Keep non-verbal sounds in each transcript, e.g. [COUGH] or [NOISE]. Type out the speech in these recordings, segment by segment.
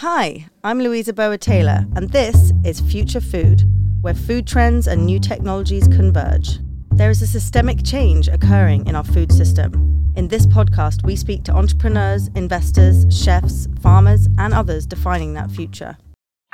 Hi, I'm Louisa Burwood-Taylor, and this is Future Food, where food trends and new technologies converge. There is a systemic change occurring in our food system. In this podcast, we speak to entrepreneurs, investors, chefs, farmers, and others defining that future.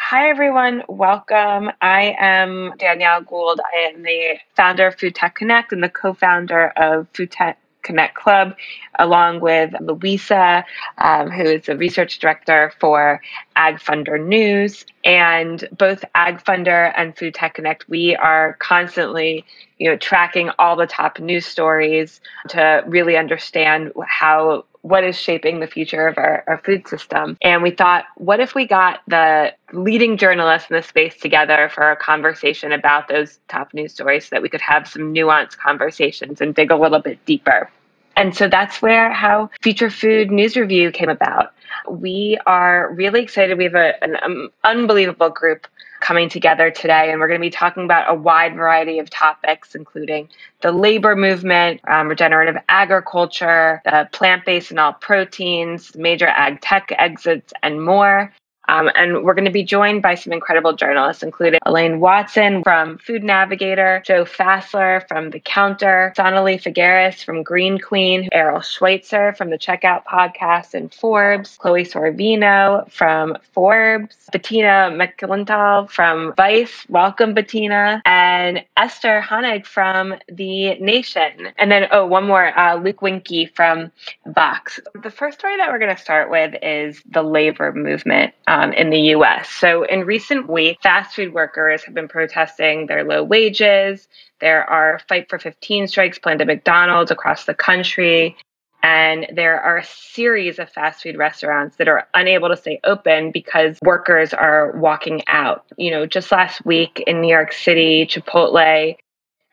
Hi, everyone. Welcome. I am Danielle Gould. I am the founder of Food Tech Connect and the co founder of Food Tech Connect Club, along with Louisa, um, who is the research director for Ag Funder News. And both Ag Funder and Food Tech Connect, we are constantly you know, tracking all the top news stories to really understand how what is shaping the future of our, our food system. And we thought, what if we got the leading journalists in the space together for a conversation about those top news stories so that we could have some nuanced conversations and dig a little bit deeper. And so that's where how Future Food News Review came about. We are really excited. We have a, an um, unbelievable group coming together today, and we're going to be talking about a wide variety of topics, including the labor movement, um, regenerative agriculture, the plant based and all proteins, major ag tech exits, and more. Um, and we're going to be joined by some incredible journalists, including Elaine Watson from Food Navigator, Joe Fassler from The Counter, Sonali Figueiras from Green Queen, Errol Schweizer from the Checkout Podcast and Forbes, Chloe Sorvino from Forbes, Bettina Makalintal from Vice, welcome Bettina, and Esther Honig from The Nation. And then, oh, one more, uh, Luke Winkie from Vox. The first story that we're going to start with is the labor movement um, in the US. So, in recent weeks, fast food workers have been protesting their low wages. There are Fight for 15 strikes planned at McDonald's across the country. And there are a series of fast food restaurants that are unable to stay open because workers are walking out. You know, just last week in New York City, Chipotle,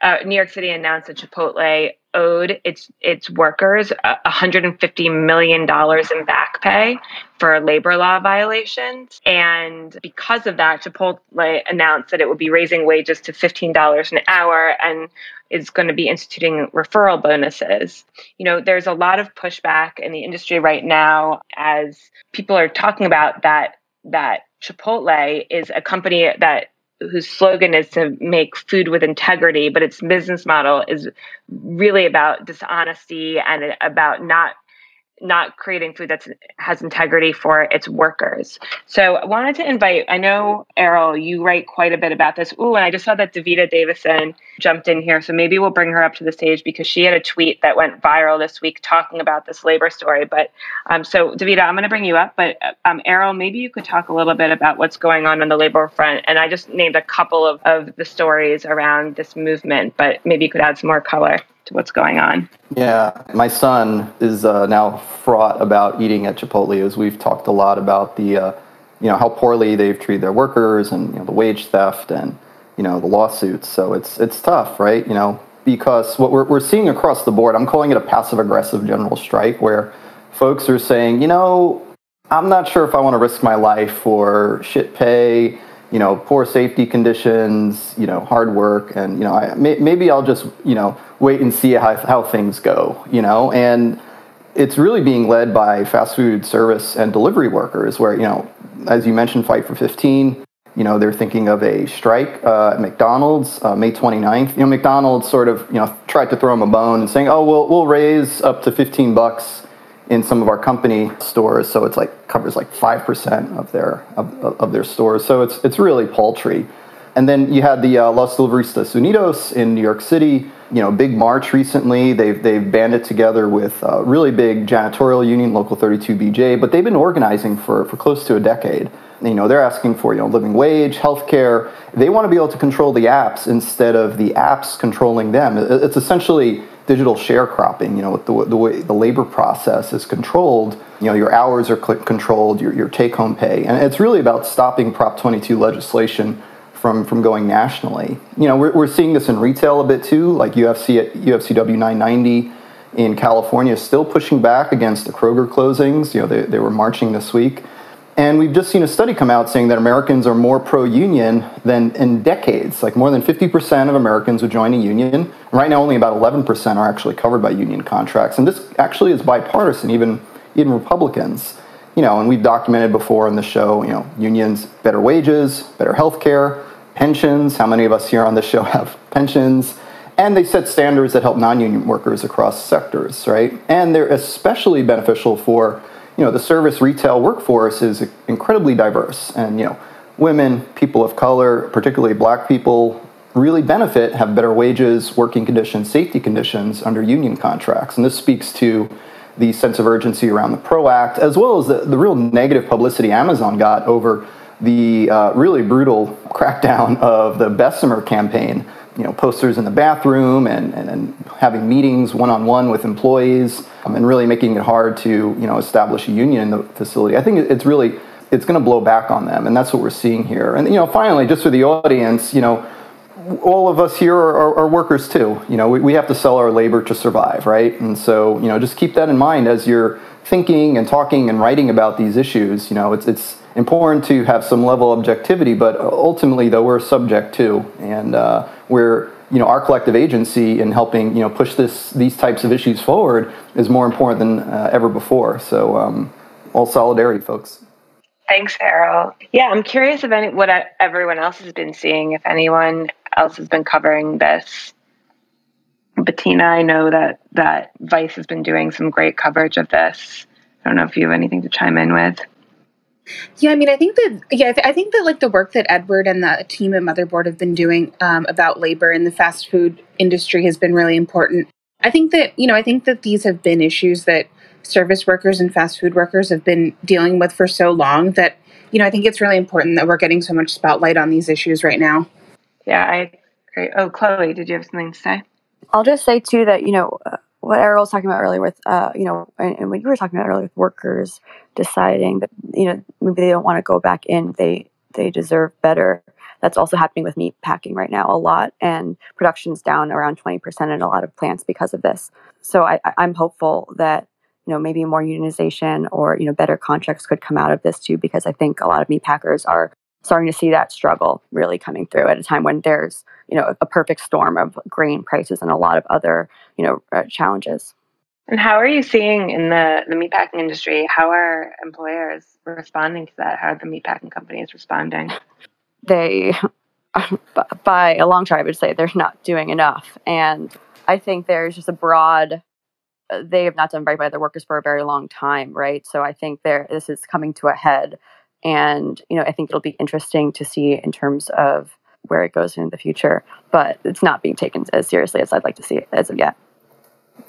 uh, New York City announced that Chipotle owed its its workers 150 million dollars in back pay for labor law violations and because of that Chipotle announced that it would be raising wages to $15 an hour and is going to be instituting referral bonuses. You know, there's a lot of pushback in the industry right now as people are talking about that that Chipotle is a company that whose slogan is to make food with integrity, but its business model is really about dishonesty and about not not creating food that has integrity for its workers. So I wanted to invite, I know, Errol, you write quite a bit about this. Ooh, and I just saw that Davida Davison jumped in here. So maybe we'll bring her up to the stage because she had a tweet that went viral this week talking about this labor story. But um, so, Davida, I'm going to bring you up. But um, Errol, maybe you could talk a little bit about what's going on on the labor front. And I just named a couple of, of the stories around this movement, but maybe you could add some more color to what's going on. Yeah, my son is uh, now fraught about eating at Chipotle, as we've talked a lot about the, uh, you know, how poorly they've treated their workers and you know, the wage theft and you know the lawsuits. So it's it's tough, right? You know, because what we're we're seeing across the board, I'm calling it a passive aggressive general strike, where folks are saying, you know, I'm not sure if I want to risk my life for shit pay you know, poor safety conditions, you know, hard work, and you know, I, may, maybe I'll just you know wait and see how how things go, you know, and it's really being led by fast food service and delivery workers, where you know, as you mentioned, Fight for 15. You know, they're thinking of a strike uh, at McDonald's uh, May 29th. You know, McDonald's sort of you know tried to throw them a bone and saying, "Oh, we'll we'll raise up to 15 bucks." In some of our company stores. So it's like covers like five percent of their of, of, their stores. So it's it's really paltry. And then you had the uh, Los Deliveristas Unidos in New York City. You know, big march recently. They've they've banded together with a really big janitorial union, Local 32 BJ. But they've been organizing for for close to a decade. You know, they're asking for you know living wage, health care. They want to be able to control the apps instead of the apps controlling them. It's essentially digital sharecropping, you know, the, the way the labor process is controlled, you know, your hours are controlled, your, your take home pay. And it's really about stopping Prop 22 legislation from, from going nationally. You know, we're, we're seeing this in retail a bit too, like UFC UFCW 990 in California still pushing back against the Kroger closings. You know, they, they were marching this week. And we've just seen a study come out saying that Americans are more pro union than in decades. Like more than 50% of Americans would join a union. Right now, only about 11% are actually covered by union contracts. And this actually is bipartisan, even, even Republicans. you know, and we've documented before on the show, you know, unions, better wages, better health care, pensions. How many of us here on the show [LAUGHS] have pensions? And they set standards that help non-union workers across sectors, right? And they're especially beneficial for, you know, the service retail workforce is incredibly diverse. And, you know, women, people of color, particularly black people, really benefit, have better wages, working conditions, safety conditions under union contracts. And this speaks to the sense of urgency around the PRO Act, as well as the, the real negative publicity Amazon got over the uh, really brutal crackdown of the Bessemer campaign. You know, posters in the bathroom and, and, and having meetings one-on-one with employees um, and really making it hard to, you know, establish a union in the facility. I think it's really, it's going to blow back on them. And that's what we're seeing here. And, you know, finally, just for the audience, you know, all of us here are, are, are, workers too. You know, we, we have to sell our labor to survive, right? And so, you know, just keep that in mind as you're thinking and talking and writing about these issues. You know, it's it's important to have some level of objectivity, but ultimately, though, we're subject too, and uh, we're you know our collective agency in helping you know push this these types of issues forward is more important than uh, ever before. So, um, all solidarity, folks. Thanks, Errol. Yeah, I'm curious if any what everyone else has been seeing. If anyone else has been covering this. Bettina, I know that that Vice has been doing some great coverage of this. I don't know if you have anything to chime in with. Yeah, I mean, I think that yeah, I think that like the work that Edward and the team at Motherboard have been doing um, about labor in the fast food industry has been really important. I think that you know, I think that these have been issues that service workers and fast food workers have been dealing with for so long that you know, I think it's really important that we're getting so much spotlight on these issues right now. Yeah, I agree. Oh, Chloe, did you have something to say? I'll just say too that you know uh, what Errol was talking about earlier with uh, you know, and, and what you were talking about earlier with workers deciding that you know maybe they don't want to go back in, they they deserve better. That's also happening with meat packing right now a lot, and production's down around twenty percent in a lot of plants because of this. So I, I'm hopeful that you know maybe more unionization or you know better contracts could come out of this too, because I think a lot of meat packers are starting to see that struggle really coming through at a time when there's you know a perfect storm of grain prices and a lot of other you know uh, challenges. And how are you seeing in the the meatpacking industry? How are employers responding to that? How are the meatpacking companies responding? They, [LAUGHS] by a long shot, I would say they're not doing enough, and I think there's just a broad. Uh, they have not done right by their workers for a very long time, right? So I think there this is coming to a head and, you know, I think it'll be interesting to see in terms of where it goes in the future, but it's not being taken as seriously as I'd like to see it as of yet.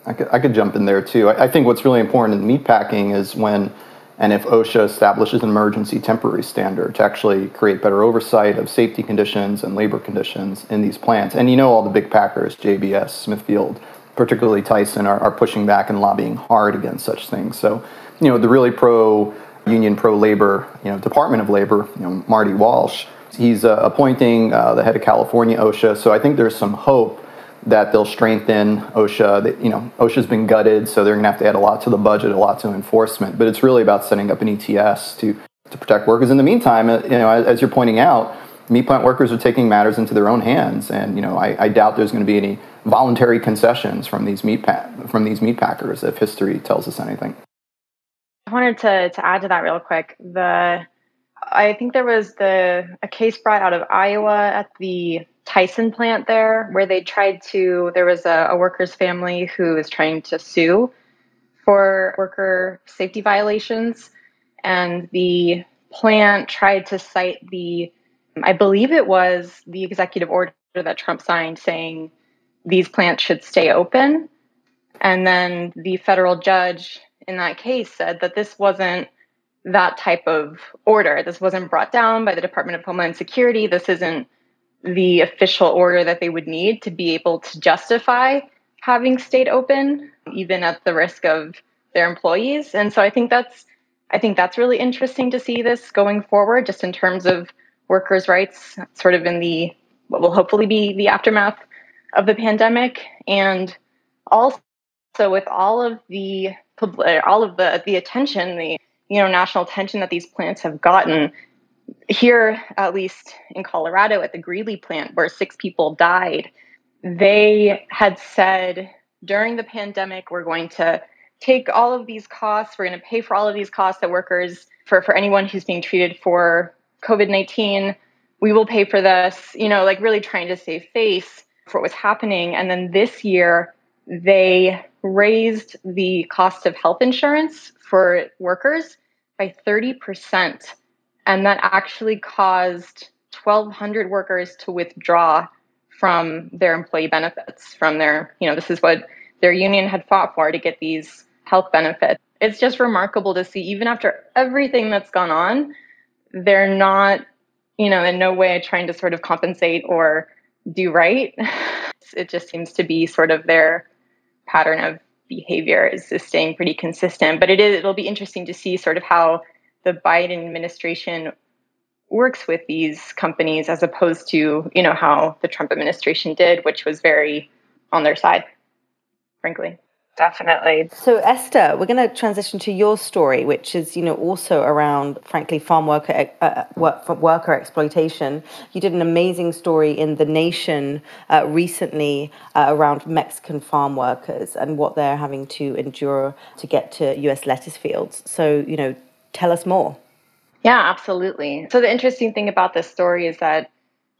I could, I could jump in there too. I, I think what's really important in meatpacking is when and if OSHA establishes an emergency temporary standard to actually create better oversight of safety conditions and labor conditions in these plants. And you know, all the big packers, JBS, Smithfield, particularly Tyson, are, are pushing back and lobbying hard against such things. So, you know, the really pro union pro labor, you know, Department of Labor, you know, Marty Walsh. He's uh, appointing uh, the head of California OSHA, so I think there's some hope that they'll strengthen OSHA. That, you know, OSHA's been gutted, so they're going to have to add a lot to the budget, a lot to enforcement. But it's really about setting up an ETS to to protect workers. In the meantime, uh, you know, as, you're pointing out, meat plant workers are taking matters into their own hands, and you know, I, I doubt there's going to be any voluntary concessions from these meat pa- from these meat packers if history tells us anything. Wanted to to add to that real quick. The I think there was the a case brought out of Iowa at the Tyson plant there where they tried to there was a, a worker's family who was trying to sue for worker safety violations and the plant tried to cite the I believe it was the executive order that Trump signed saying these plants should stay open and then the federal judge in that case said that this wasn't that type of order. This wasn't brought down by the Department of Homeland Security. This isn't the official order that they would need to be able to justify having stayed open, even at the risk of their employees. And so I think that's I think that's really interesting to see this going forward, just in terms of workers' rights, sort of in the what will hopefully be the aftermath of the pandemic, and also with all of the Eh, all of the the attention, the you know national attention that these plants have gotten. Here, at least in Colorado, at the Greeley plant, where six people died, they had said during the pandemic, we're going to take all of these costs. We're going to pay for all of these costs that workers, for, for anyone who's being treated for COVID 19, we will pay for this, you know, like really trying to save face for what was happening. And then this year, they raised the cost of health insurance for workers by 30%. And that actually caused 1,200 workers to withdraw from their employee benefits, from their, you know, this is what their union had fought for to get these health benefits. It's just remarkable to see, even after everything that's gone on, they're not, you know, in no way trying to sort of compensate or do right. [LAUGHS] It just seems to be sort of their pattern of behavior is just staying pretty consistent. But it is it'll be interesting to see sort of how the Biden administration works with these companies as opposed to, you know, how the Trump administration did, which was very on their side, frankly. Definitely. So, Esther, we're going to transition to your story, which is, you know, also around, frankly, farm worker uh, work, worker exploitation. You did an amazing story in The Nation uh, recently uh, around Mexican farm workers and what they're having to endure to get to U.S. lettuce fields. So, you know, tell us more. Yeah, absolutely. So, the interesting thing about this story is that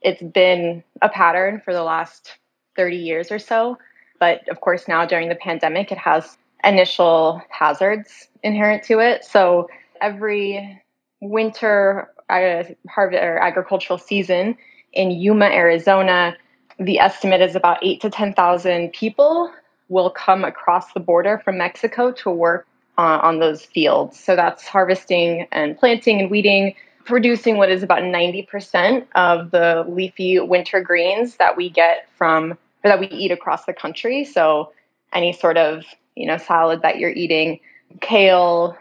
it's been a pattern for the last 30 years or so but of course, now during the pandemic, it has initial hazards inherent to it. So every winter uh, harvest or agricultural season in Yuma, Arizona, the estimate is about eight to 10,000 people will come across the border from Mexico to work uh, on those fields. So that's harvesting and planting and weeding, producing what is about 90% of the leafy winter greens that we get from or that we eat across the country. So any sort of you know salad that you're eating, kale,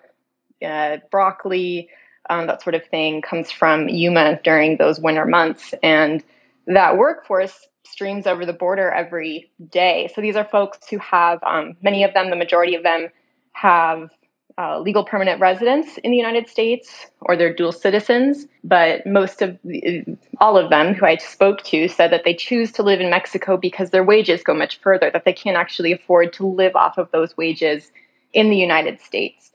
uh, broccoli, um, that sort of thing comes from Yuma during those winter months, and that workforce streams over the border every day. So these are folks who have um, many of them, the majority of them have uh, legal permanent residents in the United States or they're dual citizens, but most of the, all of them who I spoke to said that they choose to live in Mexico because their wages go much further, that they can't actually afford to live off of those wages in the United States.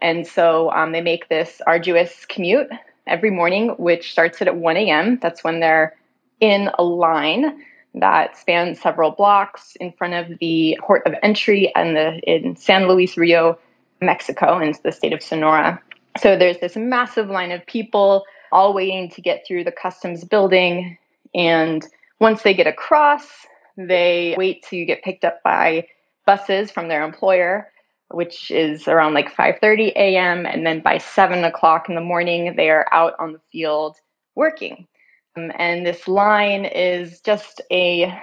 And so um, they make this arduous commute every morning, which starts at 1 a.m. That's when they're in a line that spans several blocks in front of the port of entry and the in San Luis Rio Mexico into the state of Sonora. So there's this massive line of people all waiting to get through the customs building. And once they get across, they wait to get picked up by buses from their employer, which is around like 5:30 a.m. And then by seven o'clock in the morning, they are out on the field working. Um, and this line is just a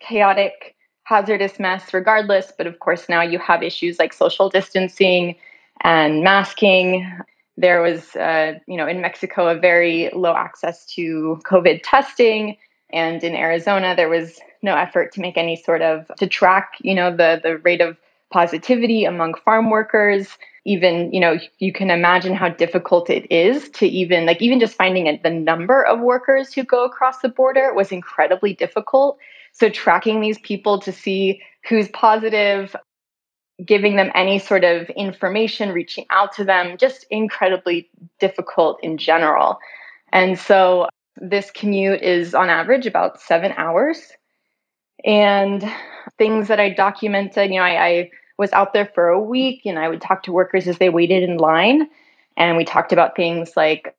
chaotic hazardous mess regardless. But of course, now you have issues like social distancing and masking. There was, uh, you know, in Mexico, a very low access to COVID testing. And in Arizona, there was no effort to make any sort of to track, you know, the the rate of positivity among farm workers. Even, you know, you can imagine how difficult it is to even like even just finding the number of workers who go across the border was incredibly difficult. So tracking these people to see who's positive, giving them any sort of information, reaching out to them, just incredibly difficult in general. And so this commute is on average about seven hours. And things that I documented, you know, I, I was out there for a week and I would talk to workers as they waited in line. And we talked about things like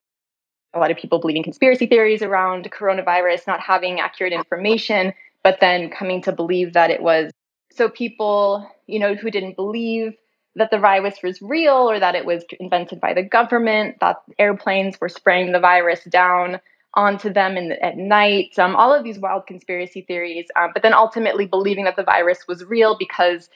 a lot of people believing conspiracy theories around coronavirus, not having accurate information, but then coming to believe that it was so people, you know, who didn't believe that the virus was real or that it was invented by the government, that airplanes were spraying the virus down onto them in at night, um, all of these wild conspiracy theories, um, but then ultimately believing that the virus was real because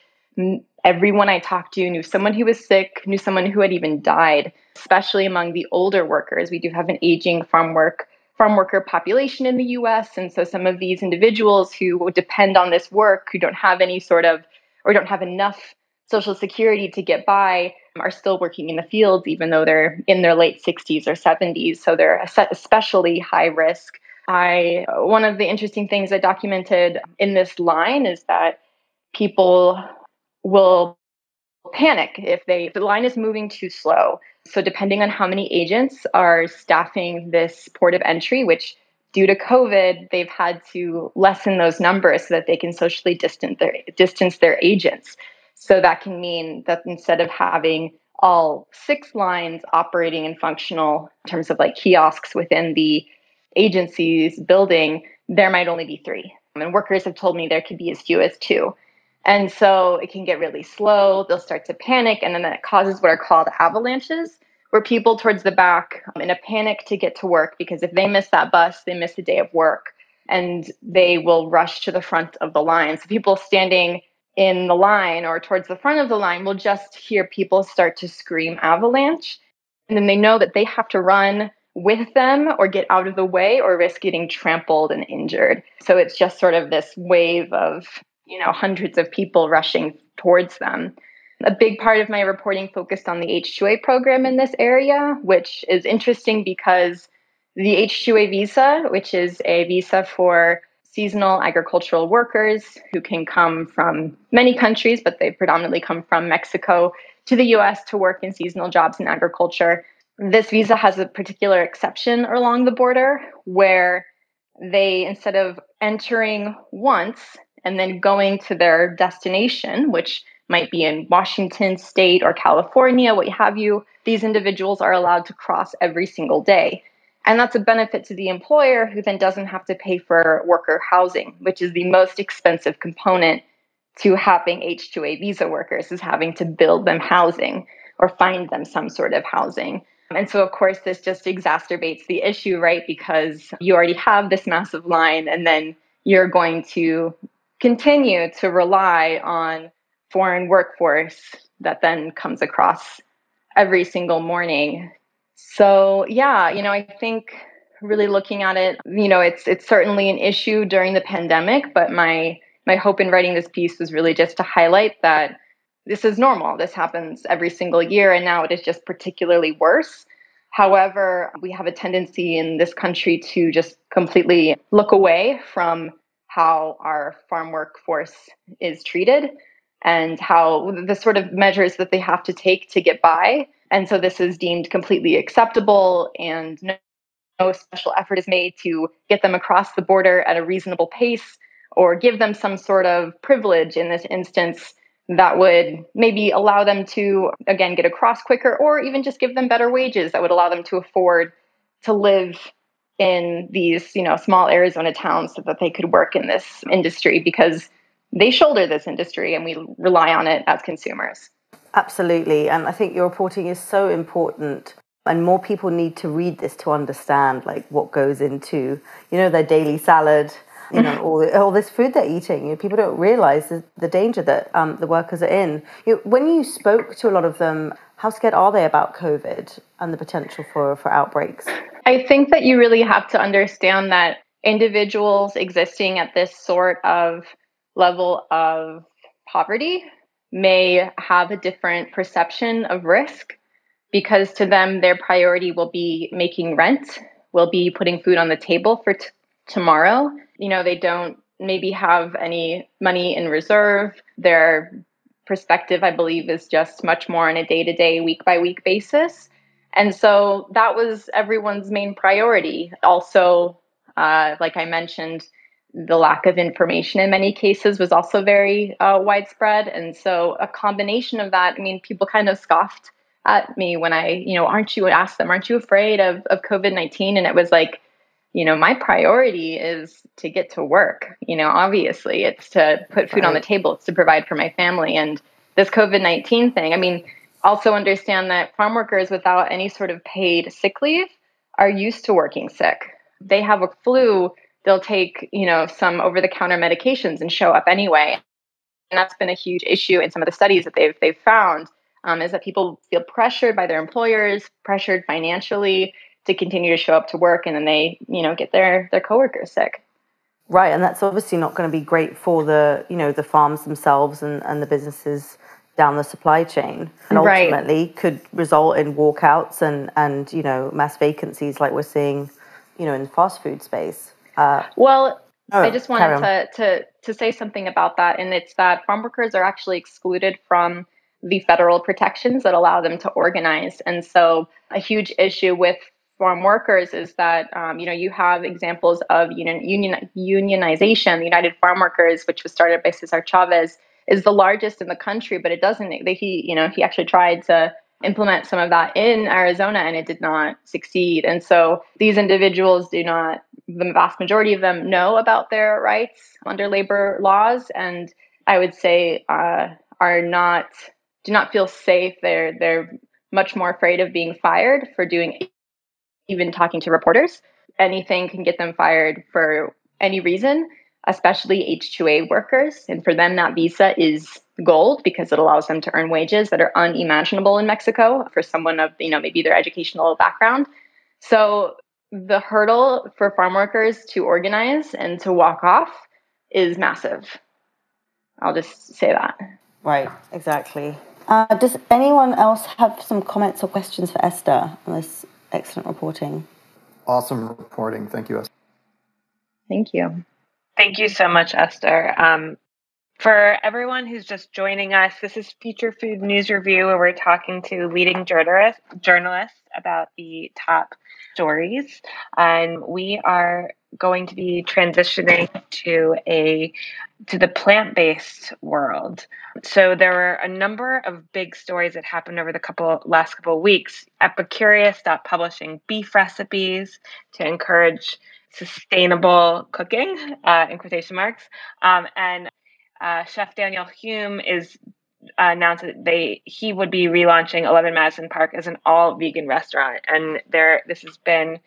everyone I talked to knew someone who was sick, knew someone who had even died, especially among the older workers. We do have an aging farm work farm worker population in the US. And so some of these individuals who depend on this work, who don't have any sort of, or don't have enough social security to get by, are still working in the fields, even though they're in their late 60s or 70s. So they're especially high risk. I, one of the interesting things I documented in this line is that people will panic if they if the line is moving too slow. So depending on how many agents are staffing this port of entry, which due to COVID, they've had to lessen those numbers so that they can socially distance their distance their agents. So that can mean that instead of having all six lines operating and functional in terms of like kiosks within the agency's building, there might only be three. And workers have told me there could be as few as two. And so it can get really slow. They'll start to panic, and then that causes what are called avalanches, where people towards the back um, in a panic to get to work because if they miss that bus, they miss a day of work and they will rush to the front of the line. So people standing in the line or towards the front of the line will just hear people start to scream avalanche. And then they know that they have to run with them or get out of the way or risk getting trampled and injured. So it's just sort of this wave of, you know, hundreds of people rushing towards them. A big part of my reporting focused on the H2A program in this area, which is interesting because the H2A visa, which is a visa for seasonal agricultural workers who can come from many countries, but they predominantly come from Mexico to the US to work in seasonal jobs in agriculture. This visa has a particular exception along the border where they, instead of entering once and then going to their destination, which might be in Washington state or California, what have you, these individuals are allowed to cross every single day. And that's a benefit to the employer who then doesn't have to pay for worker housing, which is the most expensive component to having H2A visa workers is having to build them housing or find them some sort of housing. And so, of course, this just exacerbates the issue, right? Because you already have this massive line, and then you're going to continue to rely on foreign workforce that then comes across every single morning so yeah, you know, I think really looking at it, you know, it's it's certainly an issue during the pandemic, but my my hope in writing this piece was really just to highlight that this is normal. This happens every single year and now it is just particularly worse. However, we have a tendency in this country to just completely look away from how our farm workforce is treated and how the sort of measures that they have to take to get by. And so this is deemed completely acceptable and no, no special effort is made to get them across the border at a reasonable pace or give them some sort of privilege in this instance that would maybe allow them to again get across quicker or even just give them better wages that would allow them to afford to live in these you know small arizona towns so that they could work in this industry because they shoulder this industry and we rely on it as consumers Absolutely. And I think your reporting is so important. And more people need to read this to understand like what goes into, you know, their daily salad, you know, all, all this food they're eating. You know, people don't realize the, the danger that um, the workers are in. You know, when you spoke to a lot of them, how scared are they about COVID and the potential for, for outbreaks? I think that you really have to understand that individuals existing at this sort of level of poverty may have a different perception of risk because to them their priority will be making rent will be putting food on the table for t- tomorrow. You know they don't maybe have any money in reserve. Their perspective i believe is just much more on a day-to-day week by week basis and so that was everyone's main priority also uh, like i mentioned the lack of information in many cases was also very uh, widespread. And so, a combination of that, I mean, people kind of scoffed at me when I, you know, aren't you, asked them, aren't you afraid of, of COVID 19? And it was like, you know, my priority is to get to work. You know, obviously, it's to put food right. on the table, it's to provide for my family. And this COVID 19 thing, I mean, also understand that farm workers without any sort of paid sick leave are used to working sick. They have a flu they'll take, you know, some over the counter medications and show up anyway. And that's been a huge issue in some of the studies that they've they've found um, is that people feel pressured by their employers, pressured financially to continue to show up to work, and then they, you know, get their their coworkers sick. Right, and that's obviously not going to be great for the, you know, the farms themselves and, and the businesses down the supply chain, and ultimately right. could result in walkouts and and you know mass vacancies like we're seeing, you know, in the fast food space. Uh, well, oh, I just wanted to, to to say something about that, and it's that farm workers are actually excluded from the federal protections that allow them to organize. And so, a huge issue with farm workers is that um, you know you have examples of union, union unionization. The United Farm Workers, which was started by Cesar Chavez, is the largest in the country, but it doesn't. He you know he actually tried to implement some of that in Arizona and it did not succeed. And so these individuals do not, the vast majority of them know about their rights under labor laws. And I would say uh, are not, do not feel safe. They're, they're much more afraid of being fired for doing, even talking to reporters. Anything can get them fired for any reason, especially H2A workers. And for them, that visa is gold because it allows them to earn wages that are unimaginable in Mexico for someone of, you know, maybe their educational background. So the hurdle for farm workers to organize and to walk off is massive. I'll just say that. Right, exactly. Uh, does anyone else have some comments or questions for Esther on this excellent reporting? Awesome reporting. Thank you, Esther. Thank you. Thank you so much, Esther. Um, for everyone who's just joining us, this is Future Food News Review, where we're talking to leading journalists, about the top stories. And we are going to be transitioning to a to the plant-based world. So there were a number of big stories that happened over the couple last couple of weeks. Epicurious stopped publishing beef recipes to encourage sustainable cooking, uh, in quotation marks, um, and uh, Chef Daniel Humm is uh, announced that they he would be relaunching 11 Madison Park as an all vegan restaurant, and there this has been,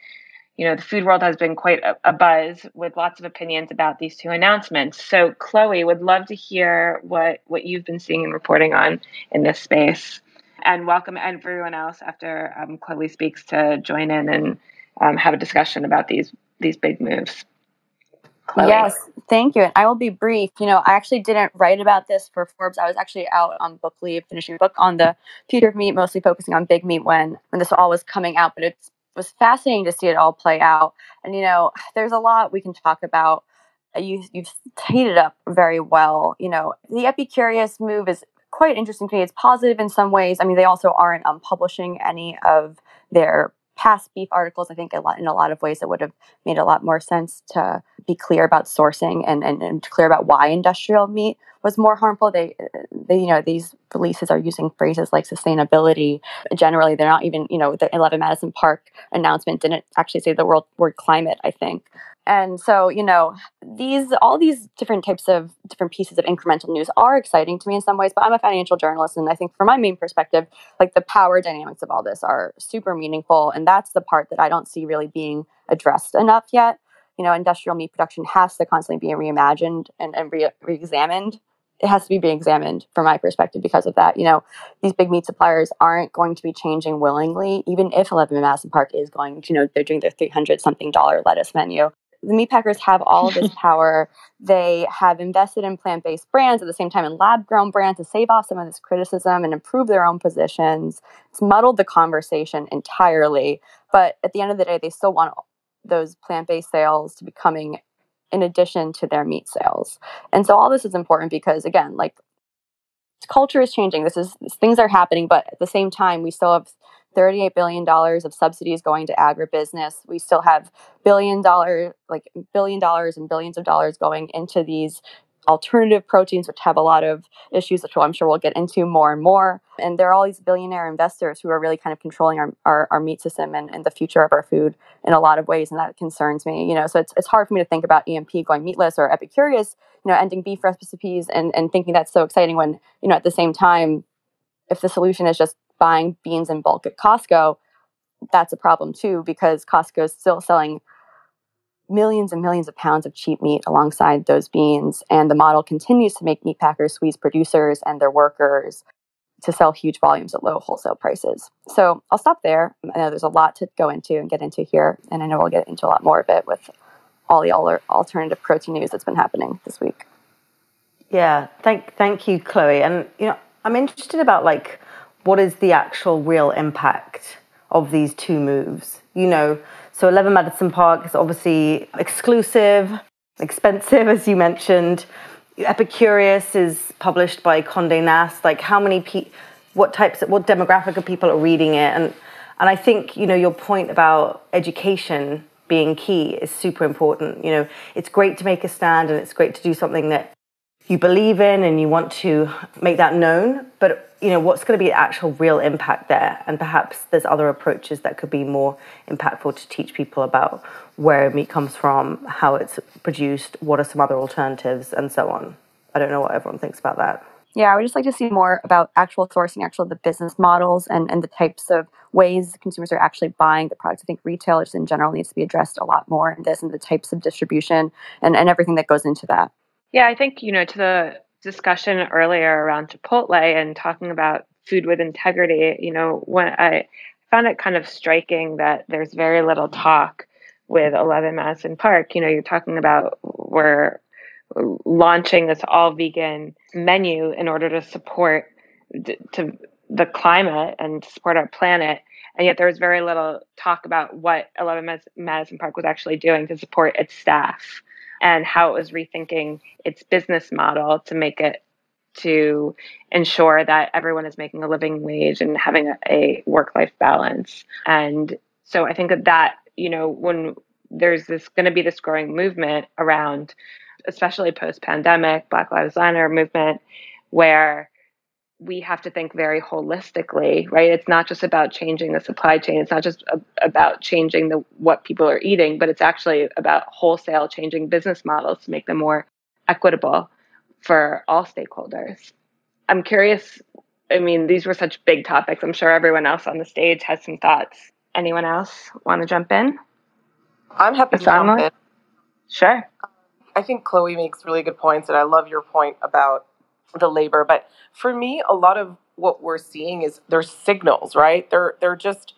you know, the food world has been quite a, a, buzz with lots of opinions about these two announcements. So, Chloe, would love to hear what what you've been seeing and reporting on in this space, and welcome everyone else after um, Chloe speaks to join in and um, have a discussion about these these big moves. Chloe. Yes, thank you. I will be brief. You know, I actually didn't write about this for Forbes. I was actually out on book leave, finishing a book on the future of meat, mostly focusing on big meat when when this all was coming out. But it was fascinating to see it all play out. And you know, there's a lot we can talk about. Uh, you you've teed it up very well. You know, the Epicurious move is quite interesting to me. It's positive in some ways. I mean, they also aren't um, publishing any of their past beef articles, I think a lot, in a lot of ways it would have made a lot more sense to be clear about sourcing and, and, and clear about why industrial meat was more harmful. They, they, you know, these releases are using phrases like sustainability. Generally, they're not even, you know, the 11 Madison Park announcement didn't actually say the word, word climate, I think. And so, you know, these all these different types of different pieces of incremental news are exciting to me in some ways, but I'm a financial journalist and I think from my main perspective, like the power dynamics of all this are super meaningful and that's the part that I don't see really being addressed enough yet. You know, industrial meat production has to constantly be reimagined and, and re- examined it has to be re-examined from my perspective because of that. You know, these big meat suppliers aren't going to be changing willingly, even if 11 Madison Park is going, you know, they're doing their 300 something dollar lettuce menu the meat packers have all of this [LAUGHS] power. They have invested in plant based brands at the same time in lab grown brands to save off some of this criticism and improve their own positions. It's muddled the conversation entirely. But at the end of the day, they still want those plant based sales to be coming in addition to their meat sales. And so all this is important because, again, like culture is changing. This is things are happening, but at the same time, we still have $38 billion of subsidies going to agribusiness. We still have billion dollar, like billion dollars and billions of dollars going into these alternative proteins, which have a lot of issues, which I'm sure we'll get into more and more. And there are all these billionaire investors who are really kind of controlling our, our, our meat system and, and, the future of our food in a lot of ways. And that concerns me, you know, so it's, it's hard for me to think about EMP going meatless or Epicurious, you know, ending beef recipes and, and thinking that's so exciting when, you know, at the same time, if the solution is just buying beans in bulk at Costco, that's a problem too because Costco is still selling millions and millions of pounds of cheap meat alongside those beans. And the model continues to make meat packers squeeze producers and their workers to sell huge volumes at low wholesale prices. So I'll stop there. I know there's a lot to go into and get into here. And I know we'll get into a lot more of it with all the alternative protein news that's been happening this week. Yeah, thank thank you, Chloe. And you know, I'm interested about like what is the actual real impact of these two moves? You know, so 11 Madison Park is obviously exclusive, expensive, as you mentioned. Epicurious is published by Condé Nast. Like, how many people, what types, of, what demographic of people are reading it? And and I think you know your point about education being key is super important. You know, it's great to make a stand and it's great to do something that you believe in and you want to make that known, but you know, what's going to be actual real impact there? And perhaps there's other approaches that could be more impactful to teach people about where meat comes from, how it's produced, what are some other alternatives, and so on. I don't know what everyone thinks about that. Yeah, I would just like to see more about actual sourcing, actual the business models and, and the types of ways consumers are actually buying the products. I think retailers in general needs to be addressed a lot more in this and the types of distribution and, and everything that goes into that. Yeah, I think, you know, to the discussion earlier around Chipotle and talking about food with integrity, you know, when I found it kind of striking that there's very little talk with 11 Madison Park. You know, you're talking about we're launching this all vegan menu in order to support to the climate and support our planet. And yet there was very little talk about what 11 Madison Park was actually doing to support its staff and how it was rethinking its business model to make it to ensure that everyone is making a living wage and having a, a work life balance. And so I think that that, you know, when there's this going to be this growing movement around, especially post pandemic, Black Lives Matter movement, where we have to think very holistically, right? It's not just about changing the supply chain. It's not just a, about changing the what people are eating, but it's actually about wholesale changing business models to make them more equitable for all stakeholders. I'm curious. I mean, these were such big topics. I'm sure everyone else on the stage has some thoughts. Anyone else want to jump in? I'm happy to jump in. Sure. I think Chloe makes really good points, and I love your point about the labor. But for me, a lot of what we're seeing is there's signals, right? They're they're just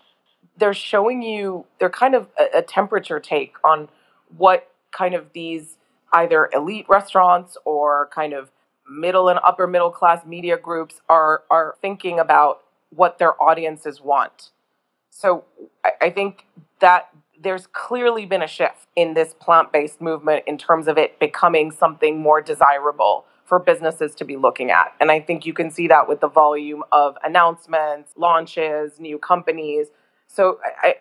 they're showing you they're kind of a, a temperature take on what kind of these either elite restaurants or kind of middle and upper middle class media groups are are thinking about what their audiences want. So I, I think that there's clearly been a shift in this plant based movement in terms of it becoming something more desirable for businesses to be looking at. And I think you can see that with the volume of announcements, launches, new companies. So, I,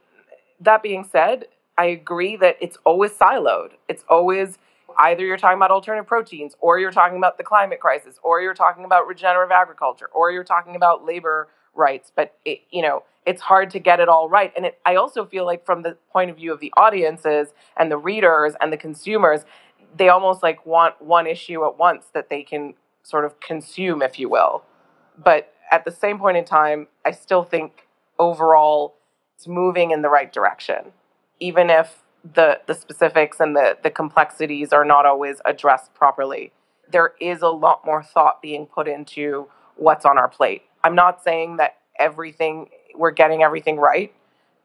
that being said, I agree that it's always siloed. It's always either you're talking about alternative proteins, or you're talking about the climate crisis, or you're talking about regenerative agriculture, or you're talking about labor rights. But it, you know, it's hard to get it all right. And it, I also feel like, from the point of view of the audiences and the readers and the consumers, they almost like want one issue at once that they can sort of consume, if you will. But at the same point in time, I still think overall it's moving in the right direction, even if the the specifics and the the complexities are not always addressed properly. There is a lot more thought being put into what's on our plate. I'm not saying that everything we're getting everything right,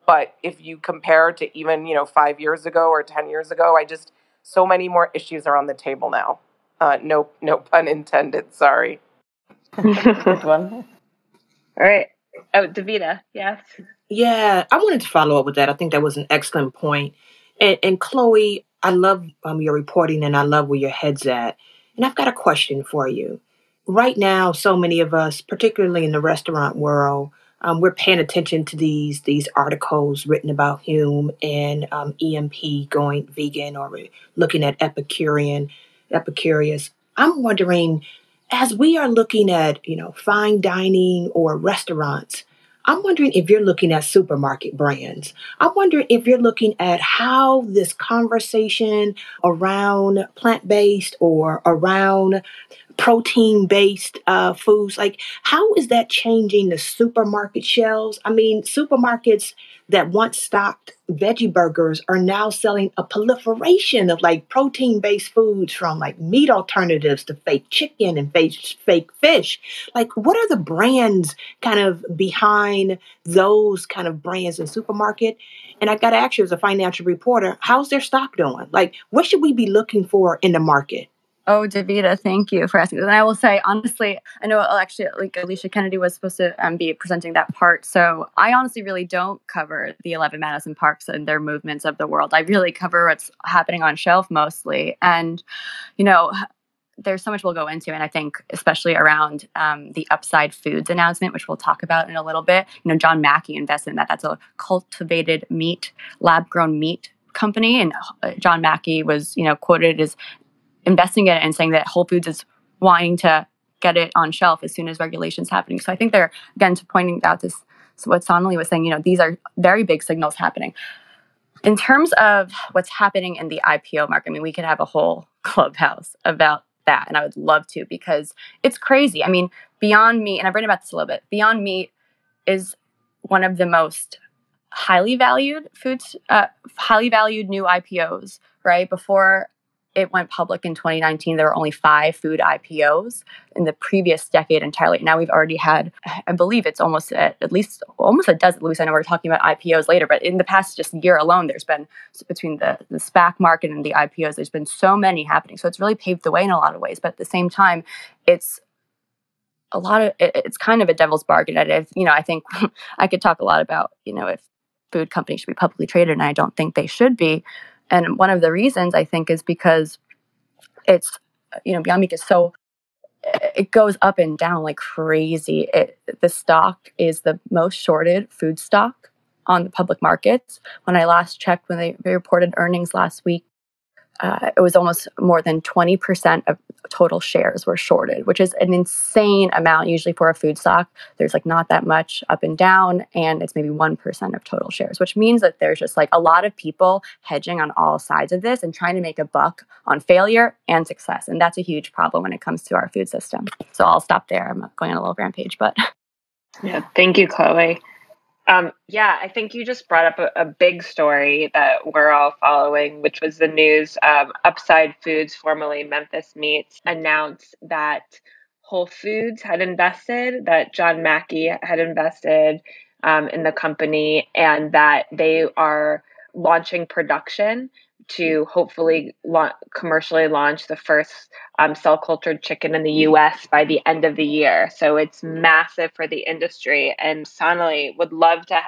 but if you compare to even you know five years ago or ten years ago, I just so many more issues are on the table now. Uh, no, no pun intended. Sorry. [LAUGHS] Good one. All right. Oh, Davida, yes. Yeah, I wanted to follow up with that. I think that was an excellent point. And, and Chloe, I love um, your reporting and I love where your head's at. And I've got a question for you. Right now, so many of us, particularly in the restaurant world, um, we're paying attention to these these articles written about Humm and um, EMP going vegan, or looking at Epicurean, Epicurious. I'm wondering, as we are looking at you know fine dining or restaurants, I'm wondering if you're looking at supermarket brands. I'm wondering if you're looking at how this conversation around plant based or around protein based uh, foods. Like how is that changing the supermarket shelves? I mean supermarkets that once stocked veggie burgers are now selling a proliferation of like protein based foods from like meat alternatives to fake chicken and fake, fake fish. Like what are the brands kind of behind those kind of brands in supermarket? And i got to ask you as a financial reporter how's their stock doing? Like what should we be looking for in the market Oh, Davida, thank you for asking. And I will say, honestly, I know actually, like Alicia Kennedy was supposed to um, be presenting that part. So I honestly really don't cover the 11 Madison Parks and their movements of the world. I really cover what's happening on shelf mostly. And, you know, there's so much we'll go into, and I think especially around um, the Upside Foods announcement, which we'll talk about in a little bit. You know, John Mackey invested in that. That's a cultivated meat, lab-grown meat company, and uh, John Mackey was, you know, quoted as investing in it and saying that Whole Foods is wanting to get it on shelf as soon as regulations happening. So I think they're again to pointing out this. What Sonali was saying, you know, these are very big signals happening. In terms of what's happening in the IPO market, I mean, we could have a whole [LAUGHS] clubhouse about that. And I would love to because it's crazy. I mean, Beyond Meat, and I've written about this a little bit, Beyond Meat is one of the most highly valued foods, uh, highly valued new IPOs, right? Before it went public in 2019, there were only five food IPOs in the previous decade entirely. Now we've already had, I believe it's almost at, least almost a dozen. At I know we're talking about IPOs later, but in the past just year alone, there's been between the, the SPAC market and the IPOs, there's been so many happening. So it's really paved the way in a lot of ways. But at the same time, it's a lot of it's kind of a devil's bargain. And you know, I think [LAUGHS] I could talk a lot about you know if food companies should be publicly traded, and I don't think they should be. And one of the reasons I think is because it's, you know, Beyond Meat is so, it goes up and down like crazy. It, the stock is the most shorted food stock on the public markets. When I last checked, when they, they reported earnings last week, uh, it was almost more than 20% of total shares were shorted, which is an insane amount. Usually for a food stock, there's like not that much up and down, and it's maybe 1% of total shares, which means that there's just like a lot of people hedging on all sides of this and trying to make a buck on failure and success. And that's a huge problem when it comes to our food system. So I'll stop there. I'm going on a little rampage, but. Yeah, thank you, Chloe. Um, yeah, I think you just brought up a, a, big story that we're all following, which was the news. Um, Upside Foods, formerly Memphis Meats, announced that Whole Foods had invested, that John Mackey had invested um, in the company, and that they are launching production to hopefully la- commercially launch the first um, cell cultured chicken in the US by the end of the year. So it's massive for the industry. And Sonali would love to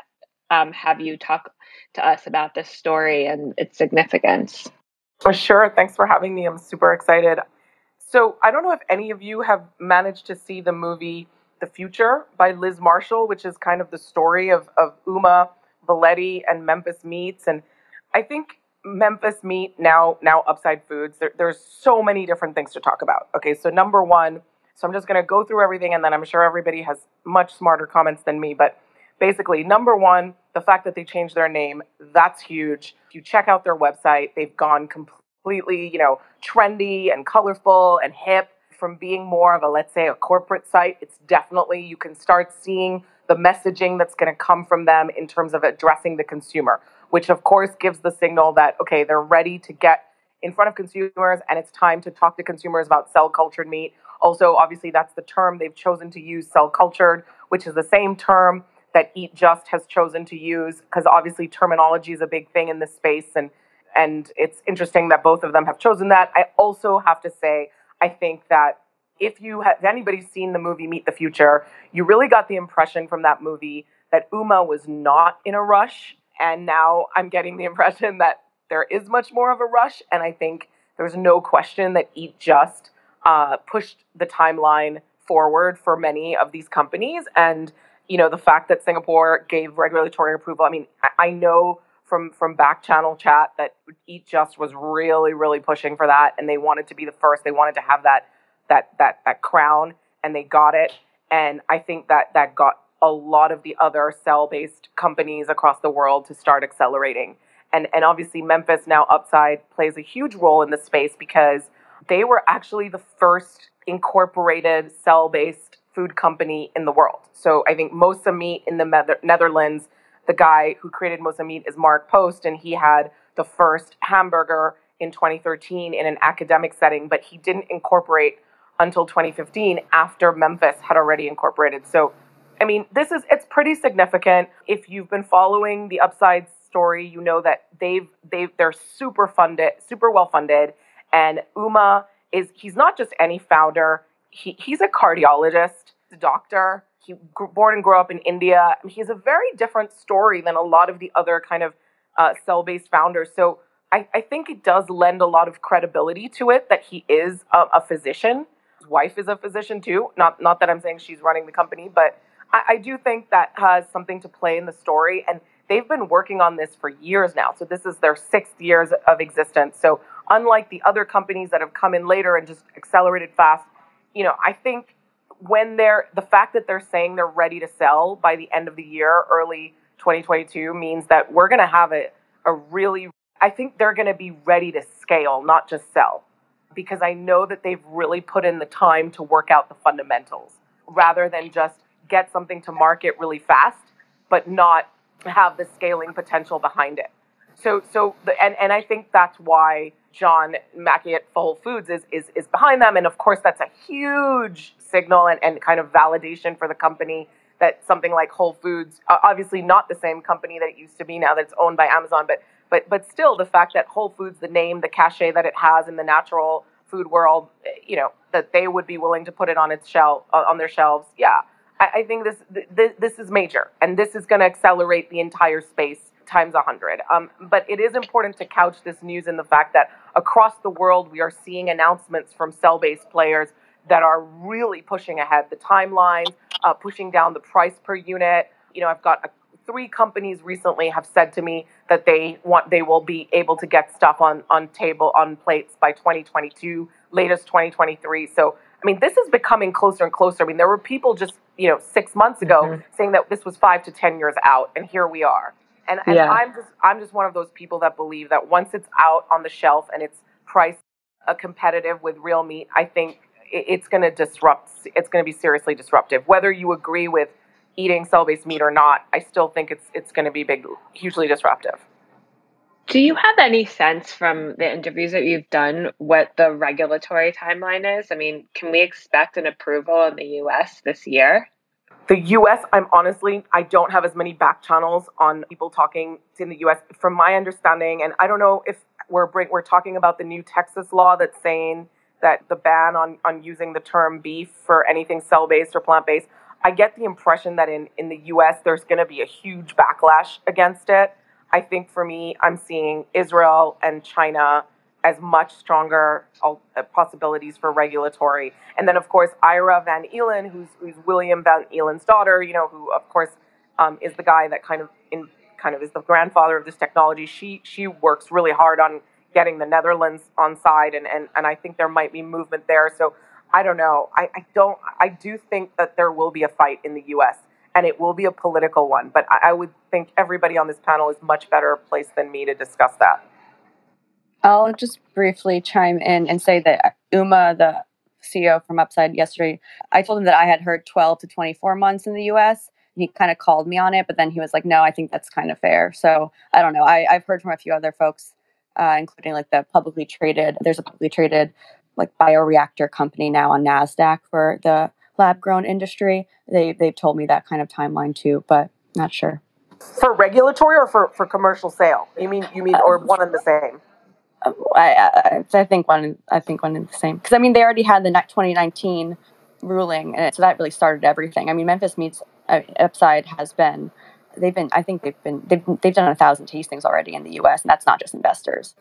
um, have you talk to us about this story and its significance. For sure. Thanks for having me. I'm super excited. So I don't know if any of you have managed to see the movie The Future by Liz Marshall, which is kind of the story of, of Uma, Valeti, and Memphis Meats. And I think Memphis Meat, now now Upside Foods. There, there's so many different things to talk about. Okay, so number one, so I'm just going to go through everything, and then I'm sure everybody has much smarter comments than me. But basically, number one, the fact that they changed their name, that's huge. If you check out their website, they've gone completely, you know, trendy and colorful and hip from being more of a let's say a corporate site. It's definitely you can start seeing the messaging that's going to come from them in terms of addressing the consumer which of course gives the signal that, okay, they're ready to get in front of consumers and it's time to talk to consumers about cell cultured meat. Also, obviously, that's the term they've chosen to use, cell cultured, which is the same term that Eat Just has chosen to use, because obviously terminology is a big thing in this space. And, and it's interesting that both of them have chosen that. I also have to say, I think that if you have if anybody's seen the movie Meat the Future, you really got the impression from that movie that Uma was not in a rush and now I'm getting the impression that there is much more of a rush. And I think there's no question that Eat Just uh, pushed the timeline forward for many of these companies. And, you know, the fact that Singapore gave regulatory approval, I mean, I, I know from from back channel chat that Eat Just was really, really pushing for that. And they wanted to be the first. They wanted to have that that that that crown and they got it. And I think that that got a lot of the other cell based companies across the world to start accelerating. And, and obviously, Memphis now Upside plays a huge role in this space because they were actually the first incorporated cell based food company in the world. So I think Mosa Meat in the Netherlands, the guy who created Mosa Meat is Mark Post, and he had the first hamburger in 2013 in an academic setting, but he didn't incorporate until 2015 after Memphis had already incorporated. So I mean, this is it's pretty significant. If you've been following the Upside story, you know that they've they've they're super funded, super well funded, and Uma is he's not just any founder. He he's a cardiologist, a doctor. He grew, born and grew up in India. He's a very different story than a lot of the other kind of uh, cell-based founders. So I, I think it does lend a lot of credibility to it that he is a, a physician. His wife is a physician too. Not not that I'm saying she's running the company, but I, I do think that has something to play in the story. And they've been working on this for years now. So this is their sixth years of existence. So unlike the other companies that have come in later and just accelerated fast, you know, I think when they're the fact that they're saying they're ready to sell by the end of the year, early 2022, means that we're going to have a, a really, I think they're going to be ready to scale, not just sell, because I know that they've really put in the time to work out the fundamentals rather than just get something to market really fast, but not have the scaling potential behind it. So, so the, and, and I think that's why John Mackey at Whole Foods is, is, is behind them. And of course, that's a huge signal and, and kind of validation for the company that something like Whole Foods, obviously not the same company that it used to be now that it's owned by Amazon, but but but still the fact that Whole Foods, the name, the cachet that it has in the natural food world, eh, you know, that they would be willing to put it on its shelf on their shelves. Yeah, I, I think this, this this is major, and this is going to accelerate the entire space times a hundred. Um, but it is important to couch this news in the fact that across the world we are seeing announcements from cell-based players that are really pushing ahead the timelines, uh, pushing down the price per unit. You know, I've got a, three companies recently have said to me that they want they will be able to get stuff on on table on plates by 2022, latest 2023. So I mean, this is becoming closer and closer. I mean, there were people just you know six months ago mm-hmm. saying that this was five to ten years out, and here we are. And, and yeah. I'm just I'm just one of those people that believe that once it's out on the shelf and it's priced a uh, competitive with real meat, I think it's going to disrupt. It's going to be seriously disruptive. Whether you agree with eating cell-based meat or not, I still think it's it's going to be big, hugely disruptive. Do you have any sense from the interviews that you've done what the regulatory timeline is? I mean, can we expect an approval in the US this year? The US, I'm honestly, I don't have as many back channels on people talking in the US. From my understanding, and I don't know if we're we're talking about the new Texas law that's saying that the ban on, on using the term beef for anything cell based or plant based, I get the impression that in, in the US, there's going to be a huge backlash against it. I think for me, I'm seeing Israel and China as much stronger uh, possibilities for regulatory. And then, of course, Ira Van Eelen, who's, who's William Van Eelen's daughter, you know, who, of course, um, is the guy that kind of in kind of is the grandfather of this technology. She she works really hard on getting the Netherlands on side, and, and, and I think there might be movement there. So I don't know. I, I don't. I do think that there will be a fight in the U.S. and it will be a political one. But I, I would think everybody on this panel is much better placed than me to discuss that. I'll just briefly chime in and say that Uma, the CEO from Upside yesterday, I told him that I had heard 12 to 24 months in the US. He kind of called me on it, but then he was like, no, I think that's kind of fair. So I don't know. I, I've heard from a few other folks uh, including like the publicly traded. There's a publicly traded like bioreactor company now on Nasdaq for the lab grown industry. They they've told me that kind of timeline too, but not sure. For regulatory or for, for commercial sale? You mean you mean or one and the same? I, I, I think one I think one and the same because I mean they already had the 2019 ruling and it, so that really started everything. I mean Memphis Meats uh, Upside has been they've been I think they've been they've they've done a thousand tastings already in the U.S. and that's not just investors.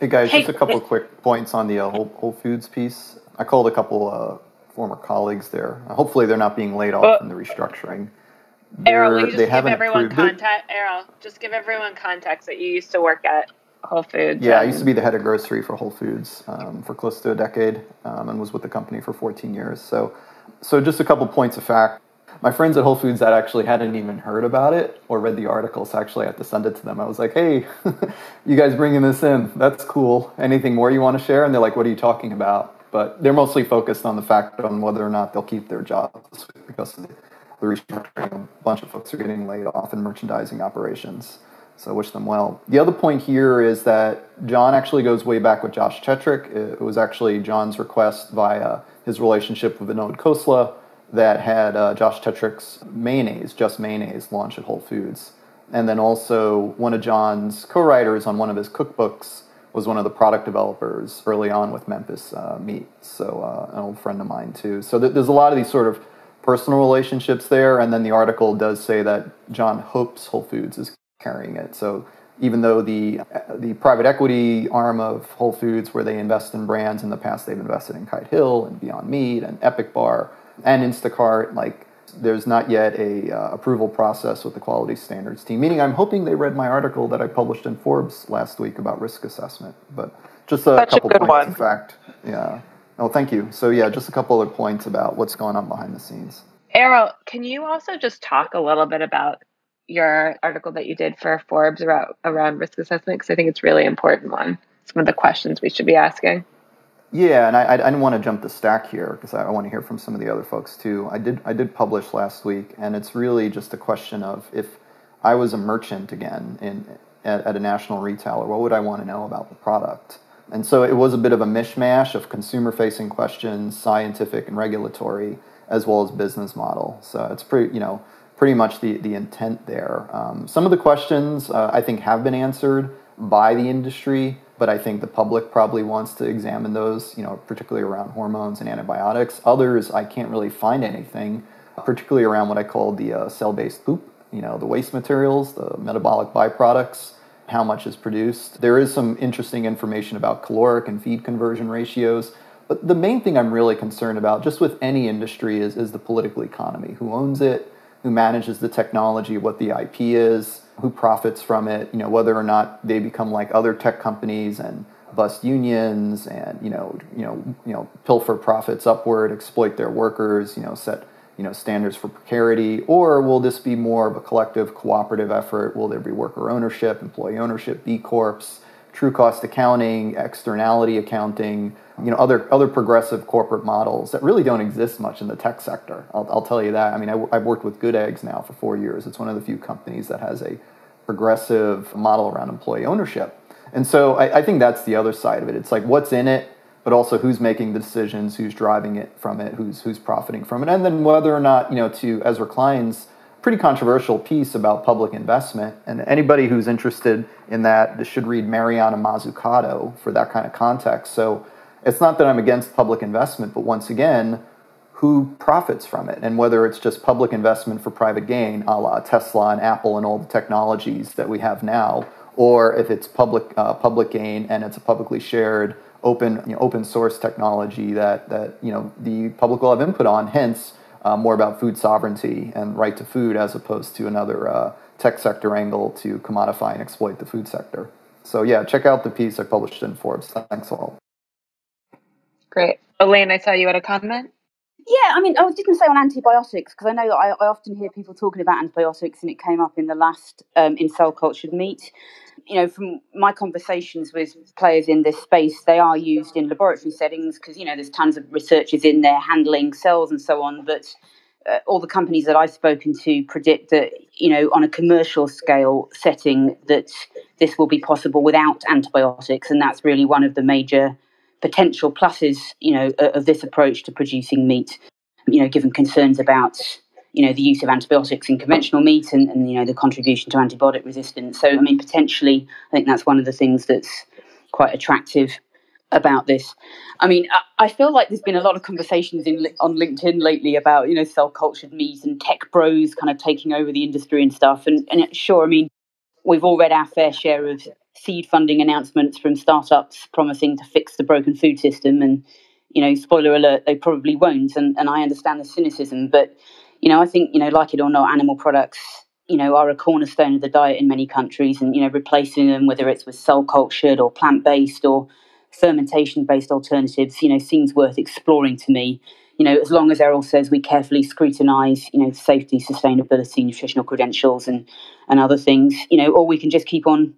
Hey guys, hey. just a couple of quick points on the uh, Whole, Whole, Foods piece. I called a couple uh, former colleagues there. Uh, hopefully, they're not being laid off in the restructuring. Errol, just give everyone context? Errol, just give everyone context that you used to work at Whole Foods. Yeah, I used to be the head of grocery for Whole Foods um, for close to a decade, um, and was with the company for 14 years. So, so just a couple points of fact my friends at Whole Foods that actually hadn't even heard about it or read the articles actually I had to send it to them. I was like, "Hey, [LAUGHS] you guys bringing this in? That's cool. Anything more you want to share?" And they're like, "What are you talking about?" But they're mostly focused on the fact on whether or not they'll keep their jobs because of the restructuring. A bunch of folks are getting laid off in merchandising operations. So I wish them well. The other point here is that John actually goes way back with Josh Tetrick. It was actually John's request via his relationship with Vinod Khosla that had uh, Josh Tetrick's mayonnaise, just mayonnaise, launch at Whole Foods. And then also one of John's co-writers on one of his cookbooks was one of the product developers early on with Memphis uh, Meat. So uh, an old friend of mine too. So th- there's a lot of these sort of personal relationships there. And then the article does say that John hopes Whole Foods is carrying it. So even though the the private equity arm of Whole Foods, where they invest in brands in the past, they've invested in Kite Hill and Beyond Meat and Epic Bar and Instacart. Like, there's not yet a uh, approval process with the quality standards team. Meaning, I'm hoping they read my article that I published in Forbes last week about risk assessment. But just a Such couple a good points one. of fact. Yeah. Oh, thank you. So yeah, just a couple other points about what's going on behind the scenes. Errol, can you also just talk a little bit about your article that you did for Forbes around, around risk assessment? Because I think it's a really important one. Some of the questions we should be asking. Yeah, and I, I didn't want to jump the stack here because I, want to hear from some of the other folks too. I did I did publish last week, and it's really just a question of if I was a merchant again in at, at a national retailer, what would I want to know about the product? And so it was a bit of a mishmash of consumer-facing questions, scientific and regulatory, as well as business model. So it's pretty you know pretty much the the intent there. Um, some of the questions uh, I think have been answered by the industry but I think the public probably wants to examine those, you know, particularly around hormones and antibiotics. Others, I can't really find anything, particularly around what I call the uh, cell-based poop, you know, the waste materials, the metabolic byproducts, how much is produced. There is some interesting information about caloric and feed conversion ratios, but the main thing I'm really concerned about, just with any industry, is, is the political economy. Who owns it? Who manages the technology? What the IP is? Who profits from it, you know, whether or not they become like other tech companies and bust unions and you know, you know, you know, pilfer profits upward, exploit their workers, you know, set you know standards for precarity, or will this be more of a collective cooperative effort? Will there be worker ownership, employee ownership, B corps, true cost accounting, externality accounting, you know, other other progressive corporate models that really don't exist much in the tech sector. I'll, I'll tell you that. I mean, I, have worked with Good Eggs now for four years. It's one of the few companies that has a progressive model around employee ownership. And so I, I think that's the other side of it. It's like what's in it, but also who's making the decisions, who's driving it from it, who's who's profiting from it, and then whether or not you know to Ezra Klein's pretty controversial piece about public investment. And anybody who's interested in that should read Mariana Mazzucato for that kind of context. So it's not that I'm against public investment, but once again, who profits from it? And whether it's just public investment for private gain, a la Tesla and Apple and all the technologies that we have now, or if it's public uh, public gain and it's a publicly shared open you know, open source technology that that you know the public will have input on. Hence, uh, more about food sovereignty and right to food as opposed to another uh, tech sector angle to commodify and exploit the food sector. So yeah, check out the piece I published in Forbes. Thanks all. Great. Elaine, I saw you had a comment. Yeah, I mean, I was just going to say on antibiotics because I know that I, I, often hear people talking about antibiotics, and it came up in the last um, in cell cultured meat. You know, from my conversations with players in this space, they are used in laboratory settings because you know there's tons of researchers in there handling cells and so on. But uh, all the companies that I've spoken to predict that you know on a commercial scale setting that this will be possible without antibiotics, and that's really one of the major potential pluses, you know, of this approach to producing meat. You know, given concerns about you know the use of antibiotics in conventional meat and, and you know the contribution to antibiotic resistance. So, I mean, potentially, I think that's one of the things that's quite attractive about this. I mean, I, I feel like there's been a lot of conversations in on LinkedIn lately about you know cell cultured meat and tech bros kind of taking over the industry and stuff. And and sure, I mean, we've all read our fair share of seed funding announcements from startups promising to fix the broken food system and you know spoiler alert they probably won't and, and i understand the cynicism but you know i think you know like it or not animal products you know are a cornerstone of the diet in many countries and you know replacing them whether it's with cell cultured or plant based or fermentation based alternatives you know seems worth exploring to me you know as long as errol says we carefully scrutinize you know safety sustainability nutritional credentials and and other things you know or we can just keep on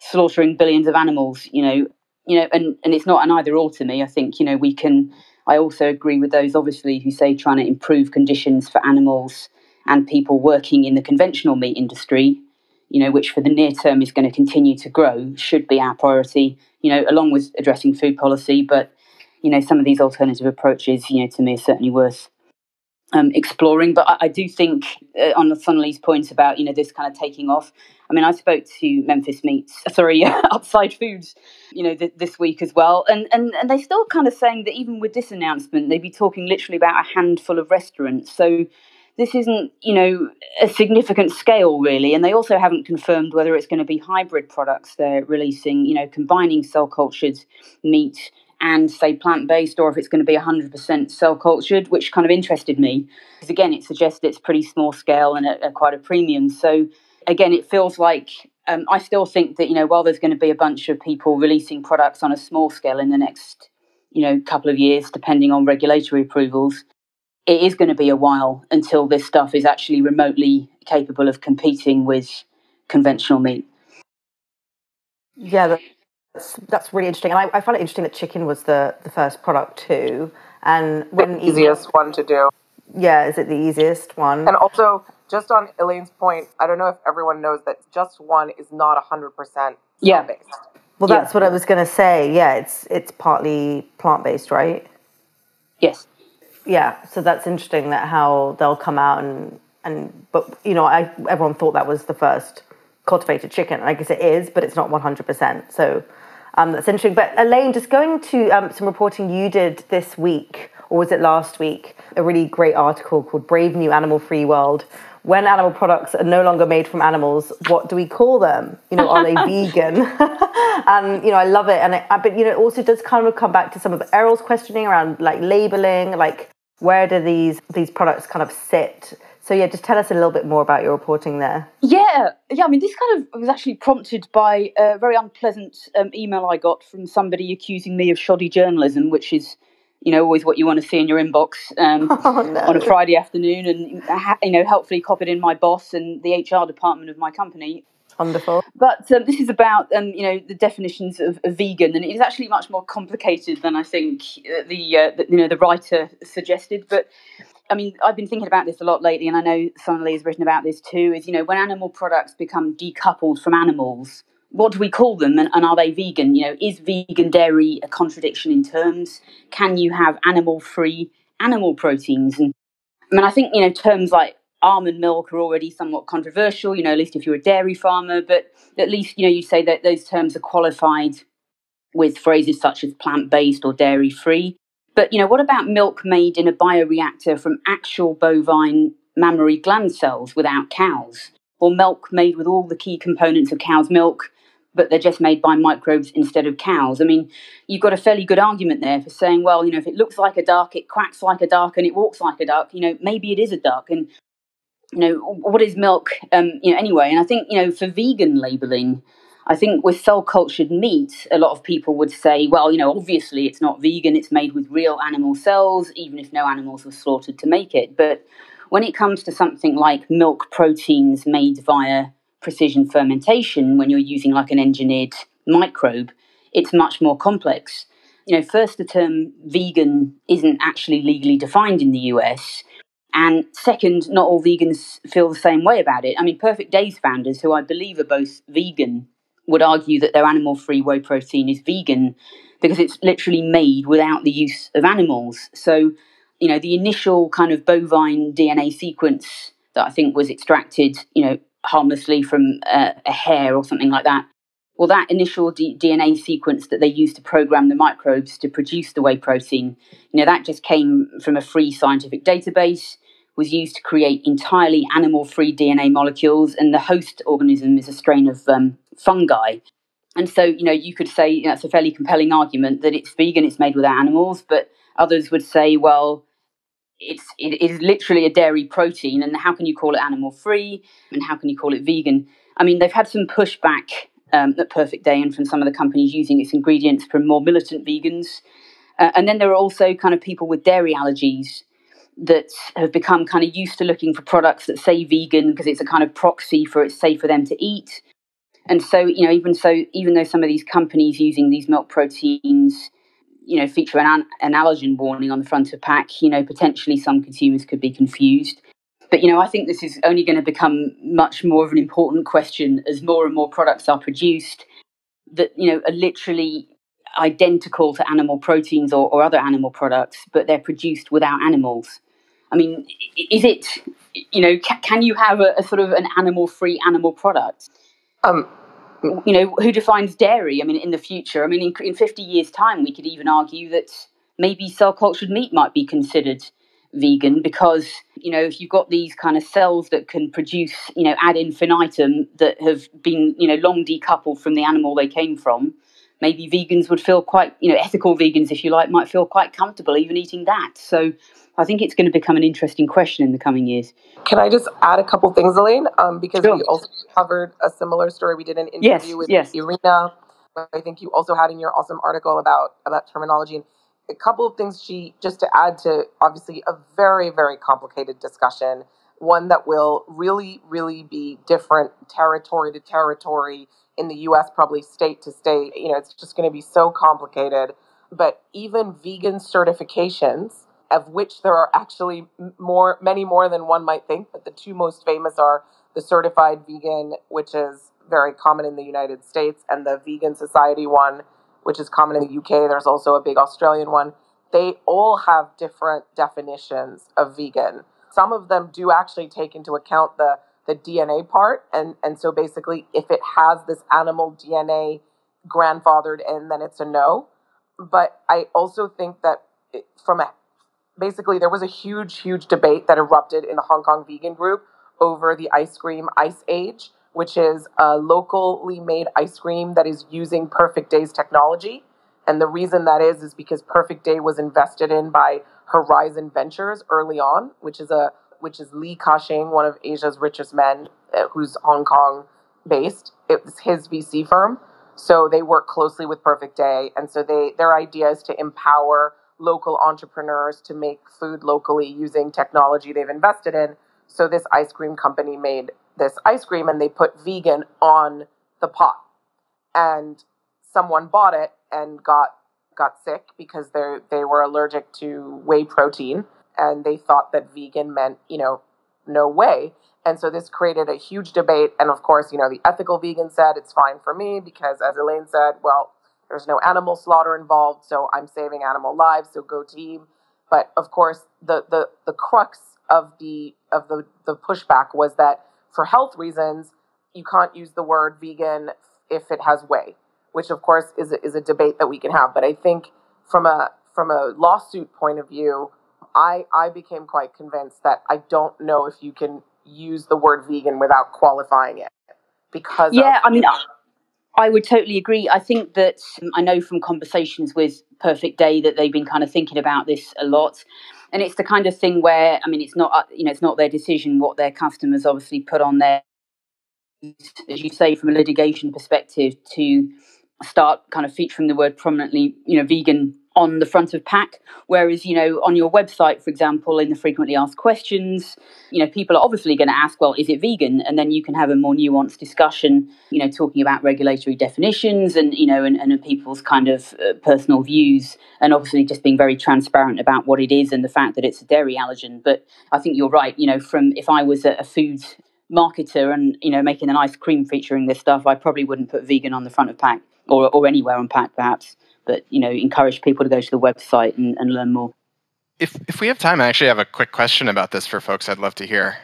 slaughtering billions of animals, you know, you know, and, and it's not an either or to me. I think, you know, we can I also agree with those obviously who say trying to improve conditions for animals and people working in the conventional meat industry, you know, which for the near term is going to continue to grow, should be our priority, you know, along with addressing food policy. But, you know, some of these alternative approaches, you know, to me are certainly worth um, exploring. But I, I do think uh, on Sonali's point about, you know, this kind of taking off, I mean, I spoke to Memphis Meats, [LAUGHS] sorry, [LAUGHS] Upside Foods, you know, th- this week as well, and and and they still kind of saying that even with this announcement, they'd be talking literally about a handful of restaurants. So this isn't, you know, a significant scale really. And they also haven't confirmed whether it's going to be hybrid products they're releasing, you know, combining cell cultured meat and say plant based, or if it's going to be 100% cell cultured, which kind of interested me. Because again, it suggests it's pretty small scale and at, at quite a premium. So again, it feels like um, I still think that, you know, while there's going to be a bunch of people releasing products on a small scale in the next, you know, couple of years, depending on regulatory approvals, it is going to be a while until this stuff is actually remotely capable of competing with conventional meat. Yeah, that's, that's really interesting. And I, I find it interesting that chicken was the, the first product too. And when the easiest one to do. Yeah, is it the easiest one? And also, just on Elaine's point, I don't know if everyone knows that just one is not 100% yeah. based. Well, that's yeah. what I was going to say. Yeah, it's it's partly plant based, right? Yes. Yeah, so that's interesting that how they'll come out and and but you know, I everyone thought that was the first cultivated chicken. I guess it is, but it's not 100%. So um, that's interesting. But Elaine, just going to um, some reporting you did this week, or was it last week? A really great article called Brave New Animal Free World when animal products are no longer made from animals, what do we call them? You know, are they [LAUGHS] vegan? [LAUGHS] and you know, I love it. And it, but you know, it also does kind of come back to some of Errol's questioning around like labeling, like where do these these products kind of sit? So yeah, just tell us a little bit more about your reporting there. Yeah, yeah. I mean, this kind of was actually prompted by a very unpleasant um, email I got from somebody accusing me of shoddy journalism, which is you know, always what you want to see in your inbox um, [LAUGHS] oh, no. on a Friday afternoon, and you know, helpfully copied in my boss and the HR department of my company. Wonderful. But um, this is about um, you know the definitions of, of, vegan, and it is actually much more complicated than I think uh, the, uh, the, you know the writer suggested. But I mean, I've been thinking about this a lot lately, and I know Sonali has written about this too. Is you know when animal products become decoupled from animals, what do we call them and, and, are they vegan? You know, is vegan dairy a contradiction in terms? Can you have animal free animal proteins? And I mean, I think, you know, terms like almond milk are already somewhat controversial, you know, at least if you're a dairy farmer, but at least, you know, you say that those terms are qualified with phrases such as plant based or dairy free. But, you know, what about milk made in a bioreactor from actual bovine mammary gland cells without cows? Or milk made with all the key components of cow's milk but they're just made by microbes instead of cows. I mean, you've got a fairly good argument there for saying, well, you know, if it looks like a duck, it quacks like a duck, and it walks like a duck, you know, maybe it is a duck. And, you know, what is milk, um, you know, anyway? And I think, you know, for vegan labeling, I think with cell cultured meat, a lot of people would say, well, you know, obviously it's not vegan, it's made with real animal cells, even if no animals were slaughtered to make it. But when it comes to something like milk proteins made via precision fermentation, when you're using like an engineered microbe, it's much more complex. You know, first, the term vegan isn't actually legally defined in the US. And second, not all vegans feel the same way about it. I mean, Perfect Days founders, who I believe are both vegan, would argue that their animal free whey protein is vegan because it's literally made without the use of animals. So, you know, the initial kind of bovine DNA sequence that I think was extracted, you know, harmlessly from uh, a hair or something like that. Well, that initial D- DNA sequence that they used to program the microbes to produce the whey protein, you know, that just came from a free scientific database, was used to create entirely animal-free DNA molecules, and the host organism is a strain of um, fungi. And so, you know, you could say you know, that's a fairly compelling argument that it's vegan, it's made without animals, but others would say, well, it's it is literally a dairy protein and how can you call it animal free? And how can you call it vegan? I mean they've had some pushback um, at perfect day and from some of the companies using its ingredients from more militant vegans. Uh, and then there are also kind of people with dairy allergies that have become kind of used to looking for products that say vegan because it's a kind of proxy for it's safe for them to eat and so you know even so even though some of these companies using these milk proteins you know, feature an, an allergen warning on the front of pack, you know, potentially some consumers could be confused. But, you know, I think this is only going to become much more of an important question as more and more products are produced that, you know, are literally identical to animal proteins or, or other animal products, but they're produced without animals. I mean, is it, you know, ca- can you have a, a sort of an animal free animal product? Um, you know, who defines dairy? I mean, in the future, I mean, in, in 50 years' time, we could even argue that maybe cell cultured meat might be considered vegan because you know if you've got these kind of cells that can produce you know ad infinitum that have been you know long decoupled from the animal they came from maybe vegans would feel quite you know ethical vegans if you like might feel quite comfortable even eating that so I think it's going to become an interesting question in the coming years. Can I just add a couple things, Elaine? Um, because sure. we also covered a similar story. We did an interview yes, with yes. Irina. I think you also had in your awesome article about about terminology. And a couple of things she just to add to obviously a very very complicated discussion one that will really really be different territory to territory in the US probably state to state you know it's just going to be so complicated but even vegan certifications of which there are actually more many more than one might think but the two most famous are the certified vegan which is very common in the United States and the vegan society one which is common in the UK. There's also a big Australian one. They all have different definitions of vegan. Some of them do actually take into account the the DNA part, and and so basically, if it has this animal DNA grandfathered in, then it's a no. But I also think that from a basically there was a huge huge debate that erupted in the Hong Kong vegan group over the ice cream ice age which is a locally made ice cream that is using Perfect Day's technology. And the reason that is is because Perfect Day was invested in by Horizon Ventures early on, which is a which is Li Ka-shing, one of Asia's richest men, uh, who's Hong Kong based. It was his VC firm. So they work closely with Perfect Day, and so they their idea is to empower local entrepreneurs to make food locally using technology they've invested in. So this ice cream company made this ice cream and they put vegan on the pot. And someone bought it and got got sick because they they were allergic to whey protein and they thought that vegan meant, you know, no way. And so this created a huge debate and of course, you know, the ethical vegan said it's fine for me because as Elaine said, well, there's no animal slaughter involved, so I'm saving animal lives, so go team. But of course, the the the crux of the of the the pushback was that for health reasons, you can't use the word vegan if it has whey, which of course is a, is a debate that we can have. But I think from a from a lawsuit point of view, I I became quite convinced that I don't know if you can use the word vegan without qualifying it because yeah, of, I mean. I would totally agree. I think that um, I know from conversations with Perfect Day that they've been kind of thinking about this a lot and it's the kind of thing where I mean, it's not you know, it's not their decision what their customers obviously put on their, as you say, from a litigation perspective, to start kind of featuring the word prominently, you know, vegan on the front of pack. Whereas, you know, on your website, for example, in the frequently asked questions, you know, people are obviously going to ask, well, is it vegan? And then you can have a more nuanced discussion, you know, talking about regulatory definitions and, you know, and, and people's kind of uh, personal views and obviously just being very transparent about what it is and the fact that it's a dairy allergen. But I think you're right, you know, from if I was a, a food marketer and, you know, making an ice cream featuring this stuff, I probably wouldn't put vegan on the front of pack or, or anywhere on pack, perhaps but you know, encourage people to go to the website and, and learn more. If if we have time, I actually have a quick question about this for folks. I'd love to hear.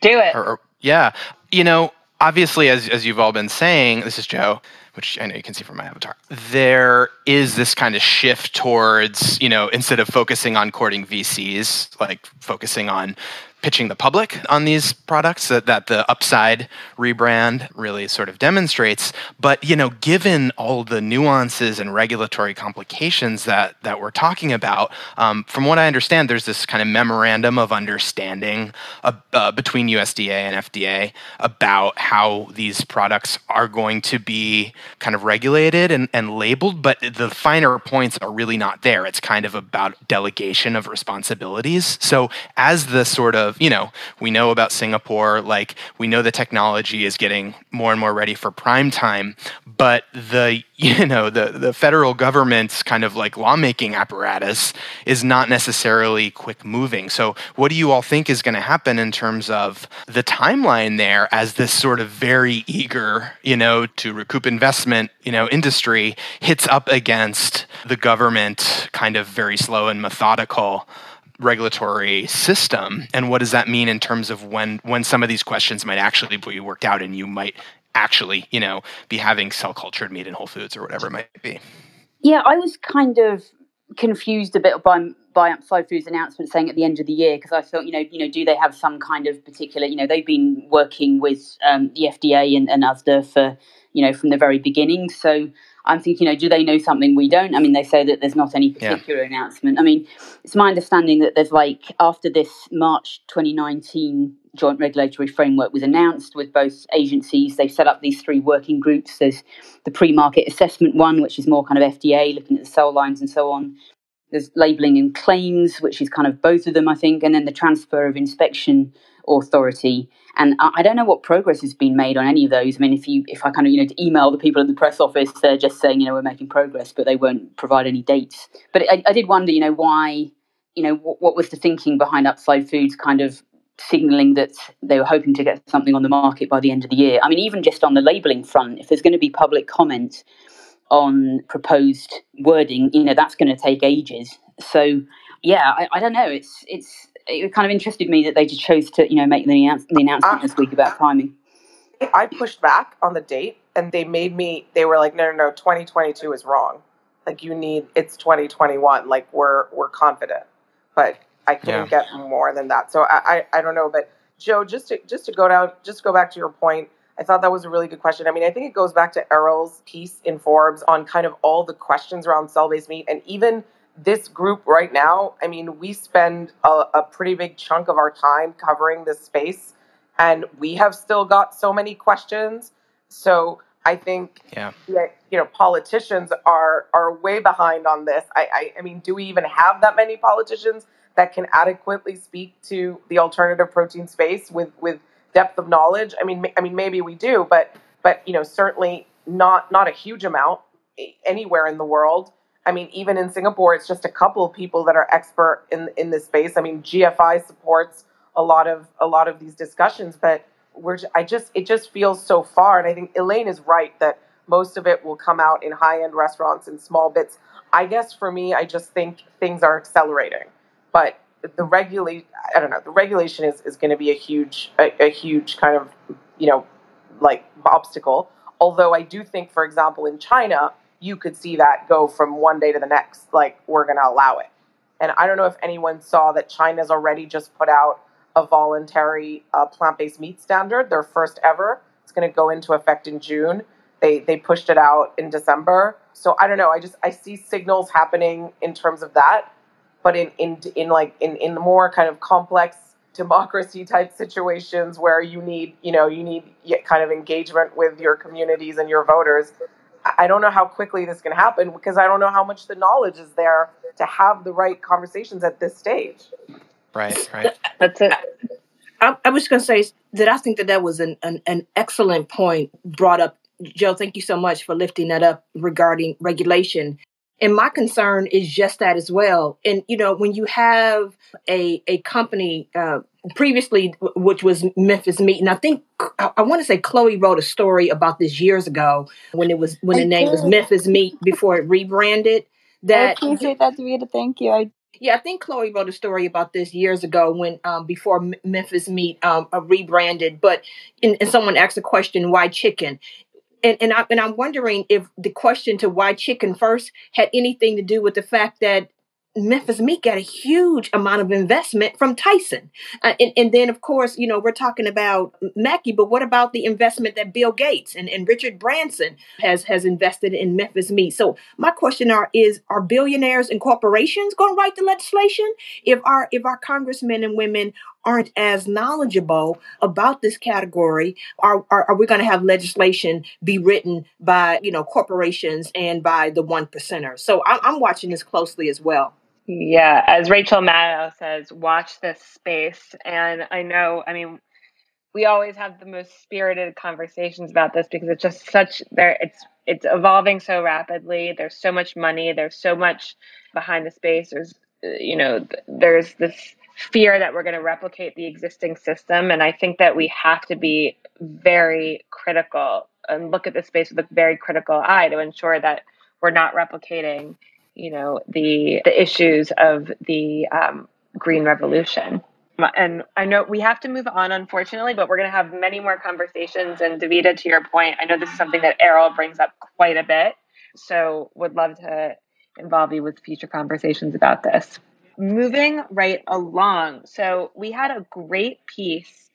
Do it. Or, or, yeah, you know, obviously, as as you've all been saying, this is Joe, which I know you can see from my avatar. There is this kind of shift towards, you know, instead of focusing on courting VCs, like focusing on pitching the public on these products that, that the upside rebrand really sort of demonstrates. But you know given all the nuances and regulatory complications that that we're talking about um, from what i understand there's this kind of memorandum of understanding uh, uh, between usda and fda about how these products are going to be kind of regulated and, and labeled but the finer points are really not there. It's kind of about delegation of responsibilities. So as the sort of of, you know, we know about Singapore, like we know the technology is getting more and more ready for prime time, but the, [LAUGHS] you know, the, the federal government's kind of like lawmaking apparatus is not necessarily quick moving. So what do you all think is going to happen in terms of the timeline there as this sort of very eager, you know, to recoup investment, you know, industry hits up against the government kind of very slow and methodical regulatory system and what does that mean in terms of when when some of these questions might actually be worked out and you might actually you know be having cell cultured meat in whole foods or whatever it might be yeah i was kind of confused a bit by by Upside Foods announcement saying at the end of the year because I thought, you know, you know, do they have some kind of particular, you know, they've been working with um, the FDA and, and for, you know, from the very beginning. So I'm thinking, you know, do they know something we don't? I mean, they say that there's not any particular yeah. announcement. I mean, it's my understanding that there's like after this March 2019 joint regulatory framework was announced with both agencies, they've set up these three working groups. There's the pre-market assessment one, which is more kind of FDA, looking at the cell lines and so on. There's labeling and claims, which is kind of both of them, I think, and then the transfer of inspection authority. And I, don't know what progress has been made on any of those. I mean, if you if I kind of you know email the people in the press office, they're just saying you know we're making progress, but they won't provide any dates. But I, I did wonder, you know, why you know what, what was the thinking behind Upside Foods kind of signaling that they were hoping to get something on the market by the end of the year. I mean, even just on the labeling front, if there's going to be public comment on proposed wording, you know, that's going to take ages. So, yeah, I, I, don't know. It's it's it kind of interested me that they just chose to, you know, make the, announce- the announcement uh, this week about timing. I pushed back on the date, and they made me. They were like, "No, no, no, 2022 is wrong. Like, you need it's 2021. Like, we're we're confident." But I couldn't yeah. get more than that. So I, I, I don't know, but Joe, just to just to go down, just to go back to your point, I thought that was a really good question. I mean, I think it goes back to Errol's piece in Forbes on kind of all the questions around cell-based meat, and even this group right now. I mean, we spend a, a pretty big chunk of our time covering this space, and we have still got so many questions. So I think yeah. you know politicians are are way behind on this. I, I I mean, do we even have that many politicians? that can adequately speak to the alternative protein space with with depth of knowledge. I mean, I mean, maybe we do, but but you know, certainly not not a huge amount anywhere in the world. I mean, even in Singapore, it's just a couple of people that are expert in in this space. I mean, GFI supports a lot of a lot of these discussions, but we're I just it just feels so far, and I think Elaine is right that most of it will come out in high end restaurants in small bits. I guess for me, I just think things are accelerating but the regulate I don't know the regulation is, is going to be a huge a, a, huge kind of you know like obstacle. Although I do think, for example, in China, you could see that go from one day to the next. Like we're going to allow it, and I don't know if anyone saw that China's already just put out a voluntary uh, plant-based meat standard, their first ever. It's going to go into effect in June. They they pushed it out in December. So I don't know. I just I see signals happening in terms of that but in in in like in in more kind of complex democracy type situations where you need you know you need kind of engagement with your communities and your voters i don't know how quickly this can happen because i don't know how much the knowledge is there to have the right conversations at this stage. Right [LAUGHS] right. That's it. I, I was going to say that I think that that was an, an, an excellent point brought up. Joe, thank you so much for lifting that up regarding regulation. And my concern is just that as well. And you know, when you have a a company uh, previously, which was Memphis Meat, and I think I, I want to say Chloe wrote a story about this years ago when it was when the name was Memphis Meat before it rebranded. That I appreciate that, Davida. Thank you. I yeah, I think Chloe wrote a story about this years ago when um, before Memphis Meat um, uh, rebranded. But and, and someone asked a question, why chicken? And and, I, and I'm wondering if the question to why chicken first had anything to do with the fact that Memphis Meat got a huge amount of investment from Tyson. Uh, and, and then, of course, you know, we're talking about Mackey, but what about the investment that Bill Gates and, and Richard Branson has, has invested in Memphis Meat? So my question are, is, are billionaires and corporations going to write the legislation? If our, if our congressmen and women aren't as knowledgeable about this category, are, are, are we going to have legislation be written by, you know, corporations and by the one percenters? So I'm, I'm watching this closely as well. Yeah, as Rachel Maddow says, watch this space. And I know, I mean, we always have the most spirited conversations about this because it's just such there it's it's evolving so rapidly there's so much money there's so much behind the space there's uh, you know there's this fear that we're going to replicate the existing system and i think that we have to be very critical and look at the space with a very critical eye to ensure that we're not replicating you know the the issues of the um, green revolution and I know we have to move on, unfortunately, but we're going to have many more conversations. And Davida, to your point, I know this is something that Errol brings up quite a bit. So would love to involve you with future conversations about this. Moving right along. So we had a great piece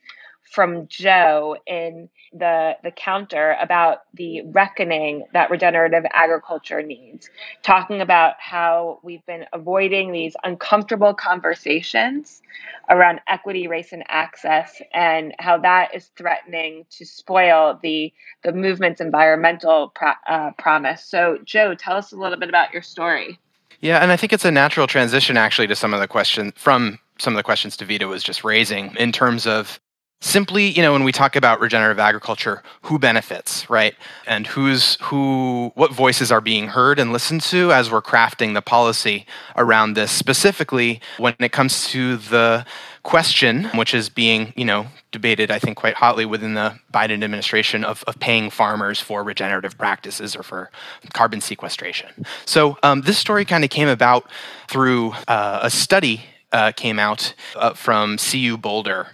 from Joe in the the counter about the reckoning that regenerative agriculture needs, talking about how we've been avoiding these uncomfortable conversations around equity, race, and access, and how that is threatening to spoil the the movement's environmental pro- uh, promise. So, Joe, tell us a little bit about your story. Yeah, and I think it's a natural transition actually to some of the questions from some of the questions Davida was just raising in terms of simply you know when we talk about regenerative agriculture who benefits right? And who's who what voices are being heard and listened to as we're crafting the policy around this. Specifically when it comes to the question which is being you know debated i think quite hotly within the biden administration of, of paying farmers for regenerative practices or for carbon sequestration. So um, this story kind of came about through uh, a study uh, came out uh, from cu boulder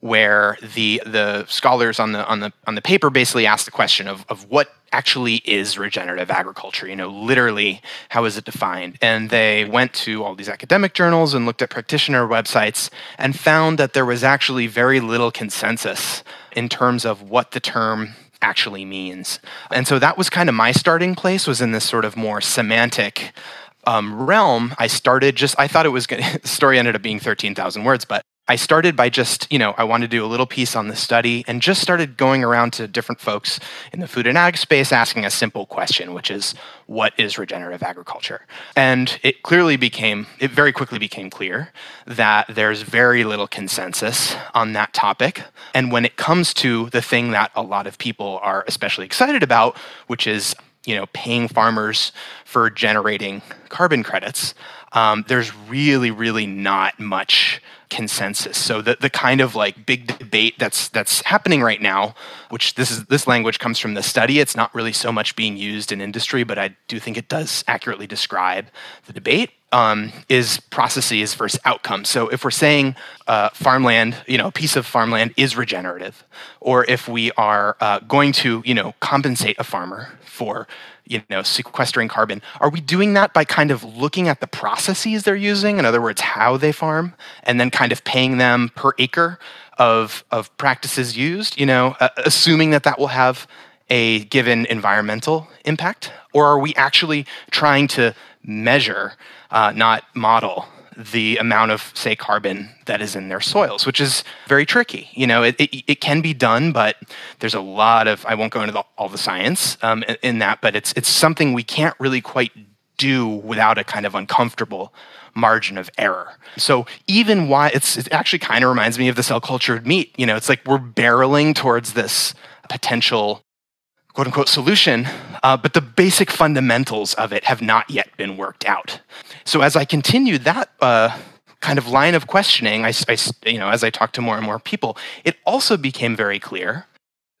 where the the scholars on the on the on the paper basically asked the question of of what actually is regenerative agriculture you know literally how is it defined? And they went to all these academic journals and looked at practitioner websites and found that there was actually very little consensus in terms of what the term actually means. And so that was kind of my starting place was in this sort of more semantic um, realm. I started just i thought it was going [LAUGHS] the story ended up being 13000 words but I started by just, you know, I wanted to do a little piece on the study and just started going around to different folks in the food and ag space asking a simple question, which is, what is regenerative agriculture? And it clearly became, it very quickly became clear that there's very little consensus on that topic. And when it comes to the thing that a lot of people are especially excited about, which is, you know, paying farmers for generating carbon credits, um, there's really, really not much consensus. So the, the kind of like big debate that's that's happening right now, which this is this language comes from the study. It's not really so much being used in industry, but I do think it does accurately describe the debate. Um, is processes versus outcomes. So if we're saying uh, farmland, you know, a piece of farmland is regenerative, or if we are uh, going to, you know, compensate a farmer for you know sequestering carbon. Are we doing that by kind of looking at the processes they're using in other words how they farm and then kind of paying them per acre of of practices used you know uh, assuming that that will have a given environmental impact? Or are we actually trying to measure uh, not model the amount of, say, carbon that is in their soils, which is very tricky. You know, it, it, it can be done, but there's a lot of, I won't go into the, all the science um, in, that, but it's, it's something we can't really quite do without a kind of uncomfortable margin of error. So even why it's it actually kind of reminds me of the cell cultured meat. You know, it's like we're barreling towards this potential quote unquote solution, uh, but the basic fundamentals of it have not yet been worked out. So as I continued that uh, kind of line of questioning, I, I, you know, as I talked to more and more people, it also became very clear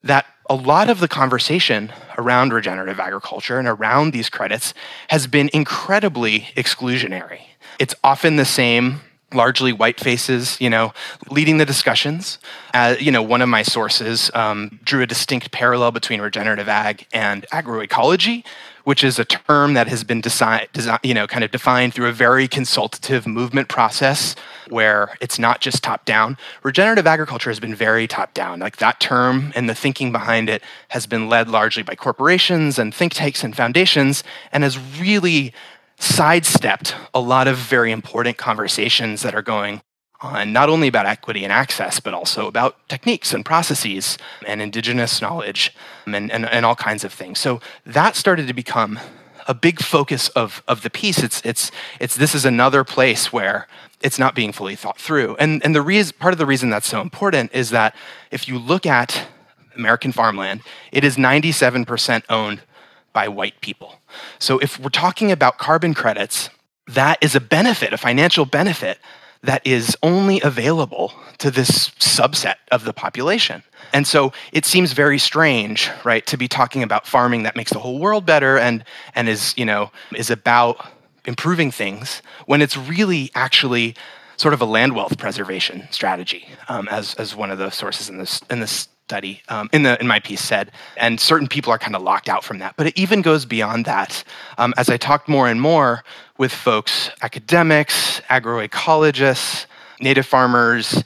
that a lot of the conversation around regenerative agriculture and around these credits has been incredibly exclusionary. It's often the same largely white faces, you know, leading the discussions. Uh, you know, one of my sources um, drew a distinct parallel between regenerative ag and agroecology, which is a term that has been desi- desi- you know, kind of defined through a very consultative movement process where it's not just top down. Regenerative agriculture has been very top down. Like that term and the thinking behind it has been led largely by corporations and think tanks and foundations and has really sidestepped a lot of very important conversations that are going on, not only about equity and access, but also about techniques and processes and indigenous knowledge and, and, and all kinds of things. So that started to become a big focus of, of the piece. It's, it's, it's this is another place where it's not being fully thought through. And, and the reason, part of the reason that's so important is that if you look at American farmland, it is 97% owned by white people. So if we're talking about carbon credits, that is a benefit, a financial benefit that is only available to this subset of the population. And so it seems very strange, right, to be talking about farming that makes the whole world better and and is, you know, is about improving things when it's really actually sort of a land wealth preservation strategy, um, as as one of the sources in this in this study um, in the in my piece said, and certain people are kind of locked out from that. But it even goes beyond that. Um, as I talked more and more with folks, academics, agroecologists, native farmers,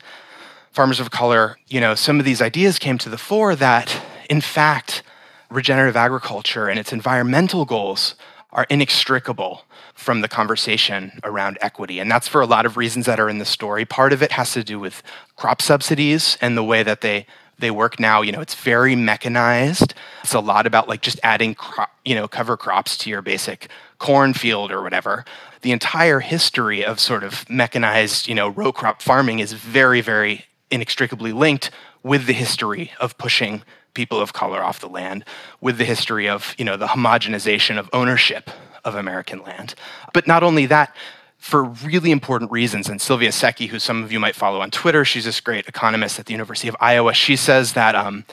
farmers of color, you know, some of these ideas came to the fore that, in fact, regenerative agriculture and its environmental goals are inextricable from the conversation around equity. And that's for a lot of reasons that are in the story. Part of it has to do with crop subsidies and the way that they they work now you know it's very mechanized it's a lot about like just adding you know cover crops to your basic cornfield or whatever the entire history of sort of mechanized you know row crop farming is very very inextricably linked with the history of pushing people of color off the land with the history of you know the homogenization of ownership of American land. But not only that, for really important reasons. And Silvia Secchi, who some of you might follow on Twitter, she's this great economist at the University of Iowa. She says that um,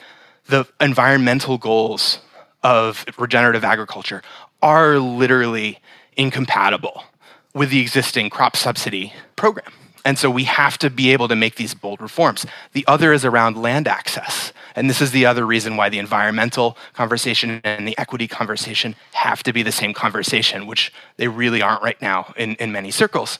the environmental goals of regenerative agriculture are literally incompatible with the existing crop subsidy program. And so we have to be able to make these bold reforms. The other is around land access. And this is the other reason why the environmental conversation and the equity conversation have to be the same conversation, which they really aren't right now in, in many circles.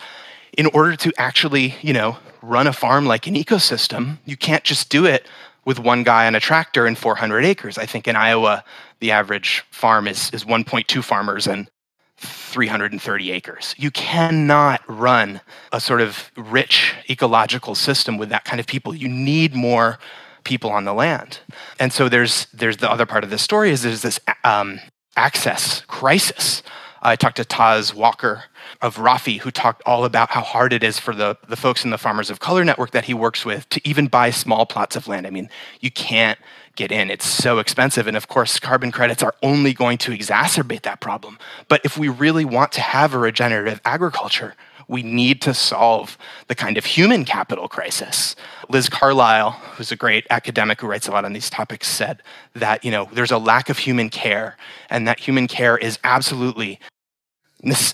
In order to actually, you know, run a farm like an ecosystem, you can't just do it with one guy on a tractor and 400 acres. I think in Iowa, the average farm is, is 1.2 farmers and 330 acres. You cannot run a sort of rich ecological system with that kind of people. You need more people on the land. And so there's there's the other part of the story is there's this um, access crisis. I talked to Taz Walker of Rafi, who talked all about how hard it is for the, the folks in the Farmers of Color network that he works with to even buy small plots of land. I mean, you can't get in. It's so expensive. And of course, carbon credits are only going to exacerbate that problem. But if we really want to have a regenerative agriculture, we need to solve the kind of human capital crisis. Liz Carlisle, who's a great academic who writes a lot on these topics, said that you know there's a lack of human care, and that human care is absolutely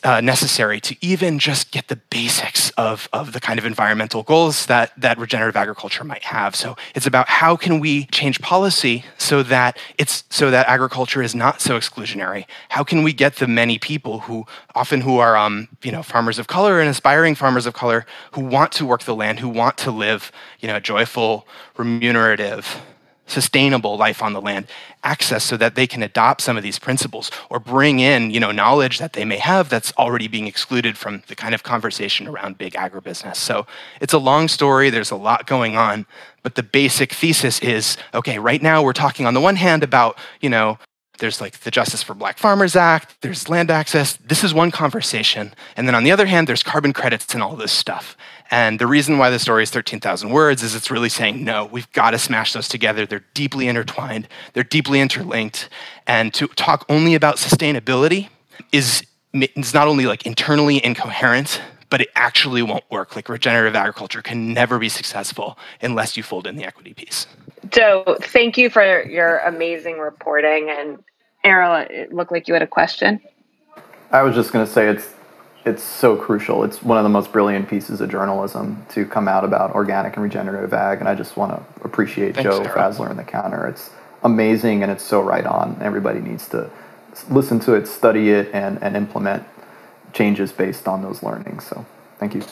uh, necessary to even just get the basics of, of the kind of environmental goals that, that regenerative agriculture might have. So it's about how can we change policy so that it's so that agriculture is not so exclusionary. How can we get the many people who often who are um, you know farmers of color and aspiring farmers of color who want to work the land, who want to live you know a joyful, remunerative sustainable life on the land access so that they can adopt some of these principles or bring in you know knowledge that they may have that's already being excluded from the kind of conversation around big agribusiness so it's a long story there's a lot going on but the basic thesis is okay right now we're talking on the one hand about you know there's like the Justice for Black Farmers Act, there's land access. This is one conversation. And then on the other hand, there's carbon credits and all this stuff. And the reason why the story is 13,000 words is it's really saying, no, we've got to smash those together. They're deeply intertwined, they're deeply interlinked. And to talk only about sustainability is, is not only like internally incoherent, but it actually won't work. Like regenerative agriculture can never be successful unless you fold in the equity piece. So, thank you for your amazing reporting. And Errol, it looked like you had a question. I was just going to say it's it's so crucial. It's one of the most brilliant pieces of journalism to come out about organic and regenerative ag. And I just want to appreciate Thanks, Joe Sarah. Fassler in the counter. It's amazing and it's so right on. Everybody needs to listen to it, study it, and, and implement changes based on those learnings. So thank you.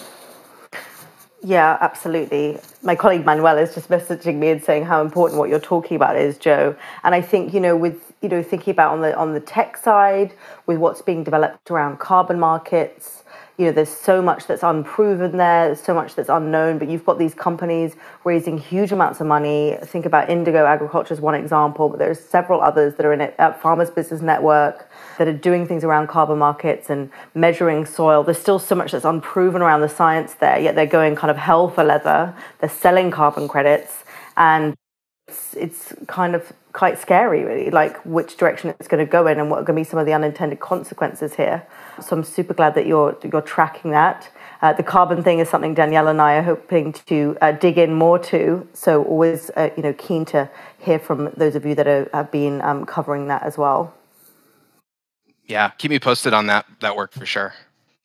Yeah, absolutely. My colleague Manuel is just messaging me and saying how important what you're talking about is, Joe. And I think you know, with you know, thinking about on the on the tech side, with what's being developed around carbon markets, you know, there's so much that's unproven there, there's so much that's unknown, but you've got these companies raising huge amounts of money. Think about Indigo Agriculture as one example, but there's several others that are in it at Farmers Business Network that are doing things around carbon markets and measuring soil. There's still so much that's unproven around the science there, yet they're going kind of hell for leather. They're selling carbon credits and it's, it's kind of quite scary, really, like which direction it's going to go in and what are going to be some of the unintended consequences here. So I'm super glad that you're you're tracking that. Uh, the carbon thing is something Danielle and I are hoping to uh, dig in more to. So always, uh, you know, keen to hear from those of you that are, have been um, covering that as well. Yeah, keep me posted on that that work for sure.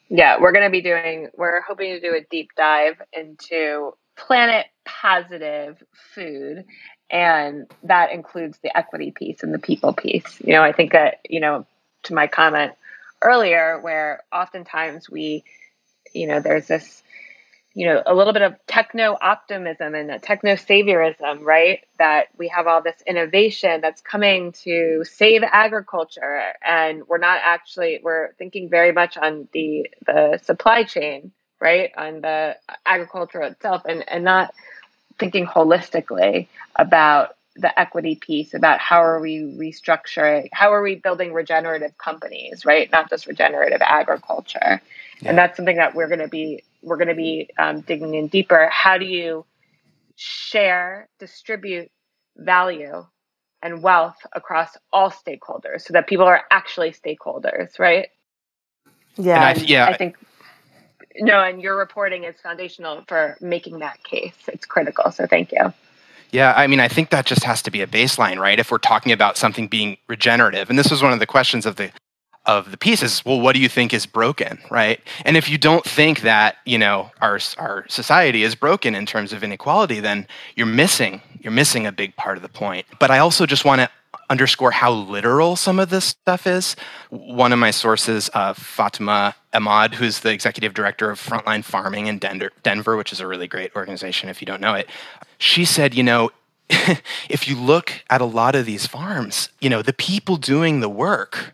Yeah, we're going to be doing. We're hoping to do a deep dive into planet positive food And that includes the equity piece and the people piece. You know, I think that, you know, to my comment earlier, where oftentimes we, you know, there's this you know, a little bit of techno optimism and techno saviorism, right? That we have all this innovation that's coming to save agriculture, and we're not actually we're thinking very much on the the supply chain, right, on the agriculture itself, and and not thinking holistically about the equity piece about how are we restructuring how are we building regenerative companies right not just regenerative agriculture yeah. and that's something that we're going to be we're going to be um, digging in deeper. How do you share, distribute value and wealth across all stakeholders so that people are actually stakeholders, right? Yeah. I, yeah. I think no, and your reporting is foundational for making that case. It's critical. So thank you. Yeah, I mean, I think that just has to be a baseline, right? If we're talking about something being regenerative, and this was one of the questions of the of the pieces well what do you think is broken right and if you don't think that you know our our society is broken in terms of inequality then you're missing you're missing a big part of the point but i also just want to underscore how literal some of this stuff is one of my sources uh, fatuma emmad who's the executive director of frontline farming in denver, denver which is a really great organization if you don't know it. She said you know [LAUGHS] if you look at a lot of these farms you know the people doing the work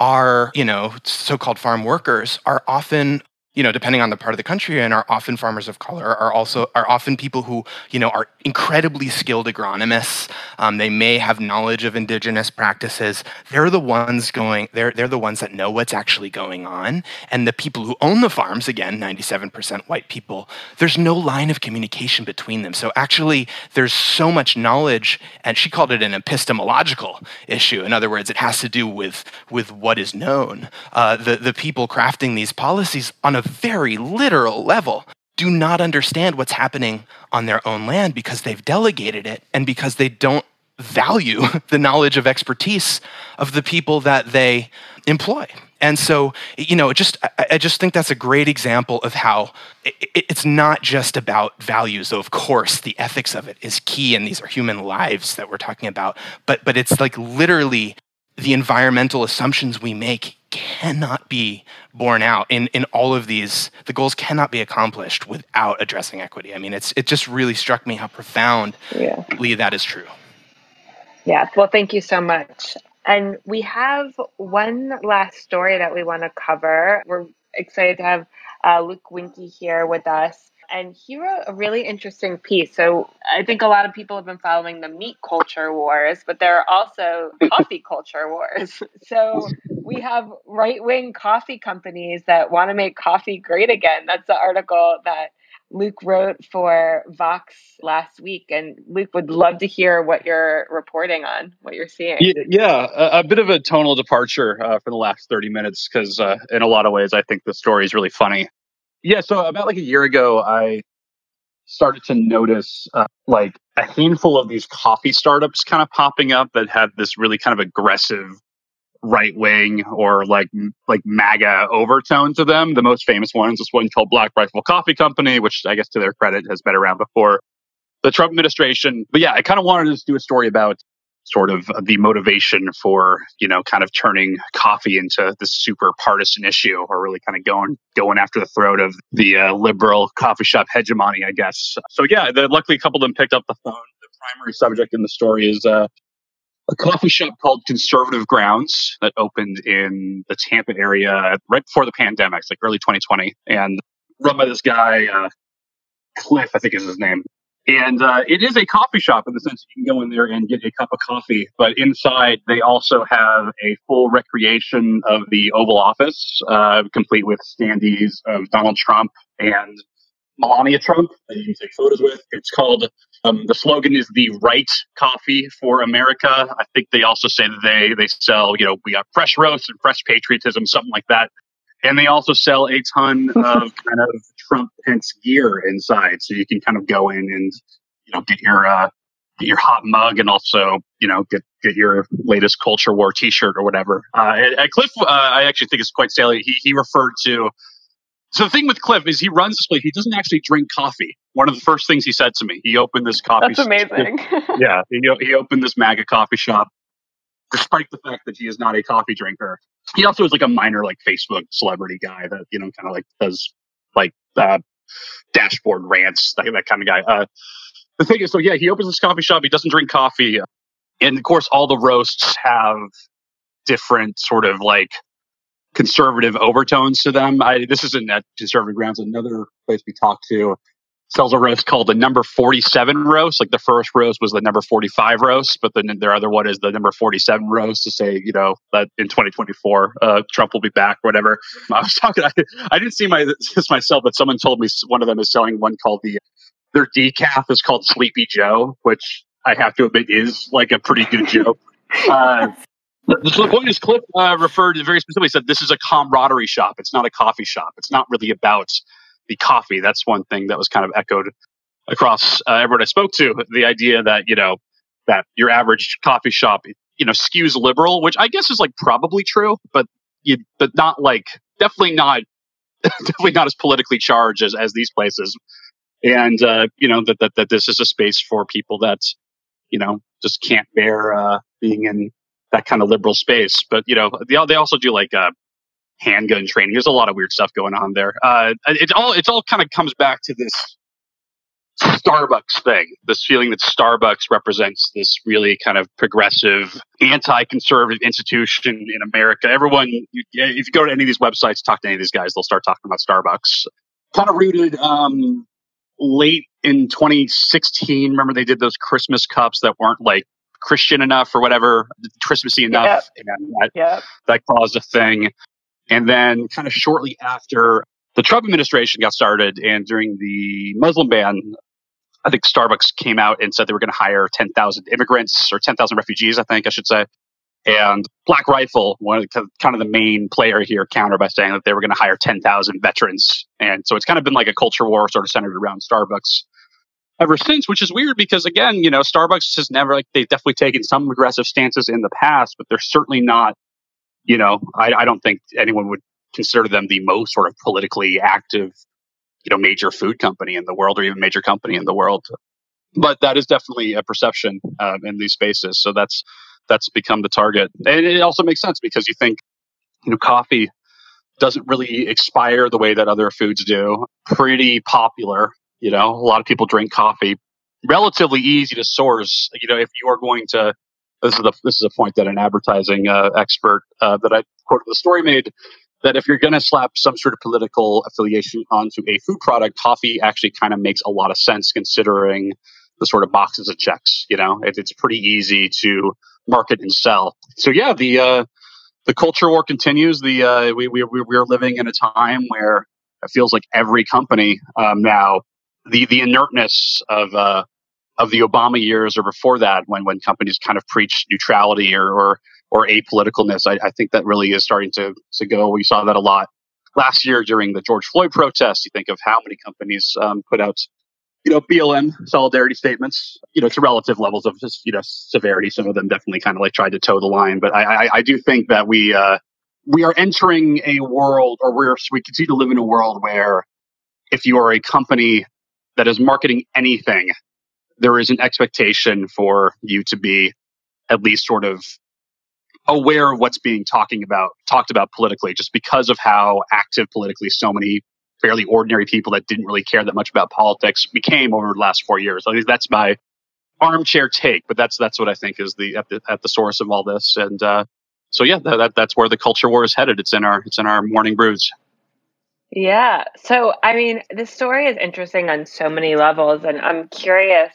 are, you know, so called farm workers are often you know, depending on the part of the country and are often farmers of color, are also are often people who, you know, are incredibly skilled agronomists. Um, they may have knowledge of indigenous practices. They're the ones going. They're they're the ones that know what's actually going on. And the people who own the farms, again, 97% white people. There's no line of communication between them. So actually, there's so much knowledge, and she called it an epistemological issue. In other words, it has to do with with what is known. Uh, the the people crafting these policies on a very literal level do not understand what's happening on their own land because they've delegated it and because they don't value [LAUGHS] the knowledge of expertise of the people that they employ. And so, you know, just I just think that's a great example of how it's not just about values. Though, of course, the ethics of it is key, and these are human lives that we're talking about. But but it's like literally the environmental assumptions we make cannot be borne out in, in all of these. The goals cannot be accomplished without addressing equity. I mean it's it just really struck me how profoundly yeah. that is true. Yeah well thank you so much. And we have one last story that we want to cover. We're excited to have uh, luke Winkie here with us and he wrote a really interesting piece. So I think a lot of people have been following the meat culture wars, but there are also [LAUGHS] coffee culture wars. [LAUGHS] So we have right wing coffee companies that want to make coffee great again. That's the article that Luke wrote for Vox last week, and Luke would love to hear what you're reporting on, what you're seeing. Yeah, a, a bit of a tonal departure uh, for the last 30 minutes because, uh, in a lot of ways, I think the story is really funny. Yeah, so about like a year ago, I started to notice uh, like a handful of these coffee startups kind of popping up that had this really kind of aggressive right wing or like like MAGA overtone to them. The most famous one is this one called Black Rifle Coffee Company, which I guess to their credit has been around before the Trump administration. But yeah, I kind of wanted to just do a story about sort of the motivation for you know kind of turning coffee into this super partisan issue or really kind of going going after the throat of the uh, liberal coffee shop hegemony i guess. So yeah the, luckily a couple of them picked up the phone. The primary subject in the story is uh, a coffee shop called conservative grounds that opened in the tampa area right before the pandemic like early 2020 and run by this guy uh, cliff i think is his name and uh, it is a coffee shop in the sense you can go in there and get a cup of coffee. But inside, they also have a full recreation of the Oval Office, uh, complete with standees of Donald Trump and Melania Trump that you can take photos with. It's called, um, the slogan is the right coffee for America. I think they also say that they, they sell, you know, we got fresh roast and fresh patriotism, something like that. And they also sell a ton [LAUGHS] of kind of Trump Pence gear inside, so you can kind of go in and you know get your uh, get your hot mug and also you know get get your latest culture war T-shirt or whatever. Uh, at, at Cliff, uh, I actually think it's quite salient. He he referred to So the thing with Cliff is he runs this place. He doesn't actually drink coffee. One of the first things he said to me, he opened this coffee. That's amazing. [LAUGHS] yeah, he, he opened this MAGA coffee shop, despite the fact that he is not a coffee drinker. He also is like a minor like Facebook celebrity guy that you know kind of like does like uh, dashboard rants, that, that kind of guy. Uh, the thing is, so yeah, he opens this coffee shop. He doesn't drink coffee, and of course, all the roasts have different sort of like conservative overtones to them. I, this isn't at Conservative Grounds. Another place we talked to sells a roast called the number 47 roast. Like the first roast was the number 45 roast, but then their other one is the number 47 roast to say, you know, that in 2024, uh, Trump will be back, whatever. I was [LAUGHS] talking, I, I didn't see my, this myself, but someone told me one of them is selling one called the, their decaf is called Sleepy Joe, which I have to admit is like a pretty good joke. [LAUGHS] Uh, the point is, Cliff uh, referred very specifically said this is a camaraderie shop. It's not a coffee shop. It's not really about the coffee. That's one thing that was kind of echoed across uh, everyone I spoke to. The idea that you know that your average coffee shop you know skews liberal, which I guess is like probably true, but you but not like definitely not [LAUGHS] definitely not as politically charged as as these places. And uh, you know that, that that this is a space for people that you know just can't bear uh, being in that kind of liberal space. But you know, they, they also do like uh, handgun training. There's a lot of weird stuff going on there. Uh, it all it all kind of comes back to this Starbucks thing. This feeling that Starbucks represents this really kind of progressive, anti-conservative institution in America. Everyone, you, if you go to any of these websites, talk to any of these guys, they'll start talking about Starbucks. Kind of rooted um, late in 2016. Remember they did those Christmas cups that weren't like Christian enough or whatever, Christmassy enough, yep. and that, yep. that caused a thing. And then, kind of shortly after the Trump administration got started, and during the Muslim ban, I think Starbucks came out and said they were going to hire 10,000 immigrants or 10,000 refugees, I think I should say. And Black Rifle, one of the, kind of the main player here, counter by saying that they were going to hire 10,000 veterans. And so it's kind of been like a culture war sort of centered around Starbucks ever since, which is weird because again, you know, Starbucks has never like they've definitely taken some aggressive stances in the past, but they're certainly not, you know, I, I don't think anyone would consider them the most sort of politically active, you know, major food company in the world or even major company in the world. But that is definitely a perception um, in these spaces. So that's that's become the target, and it also makes sense because you think, you know, coffee doesn't really expire the way that other foods do. Pretty popular you know, a lot of people drink coffee. Relatively easy to source. You know, if you are going to, this is the this is a point that an advertising uh, expert uh, that I quoted the story made that if you're going to slap some sort of political affiliation onto a food product, coffee actually kind of makes a lot of sense considering the sort of boxes it checks. You know, it, it's pretty easy to market and sell. So yeah, the uh, the culture war continues. The uh, we we we're living in a time where it feels like every company um, now the the inertness of uh, of the Obama years or before that, when when companies kind of preached neutrality or or, or apoliticalness, I, I think that really is starting to to go. We saw that a lot last year during the George Floyd protests. You think of how many companies um, put out, you know, BLM solidarity statements, you know, to relative levels of just, you know, severity. Some of them definitely kind of like tried to toe the line. But I, I, I do think that we, uh, we are entering a world or we're, we continue to live in a world where if you are a company that is marketing anything, there is an expectation for you to be at least sort of aware of what's being talking about talked about politically just because of how active politically so many fairly ordinary people that didn't really care that much about politics became over the last four years. Least that's my armchair take, but that's that's what I think is the at the, at the source of all this. And uh, so yeah, that, that's where the culture war is headed. It's in our it's in our morning brews. Yeah. So, I mean, this story is interesting on so many levels, and I'm curious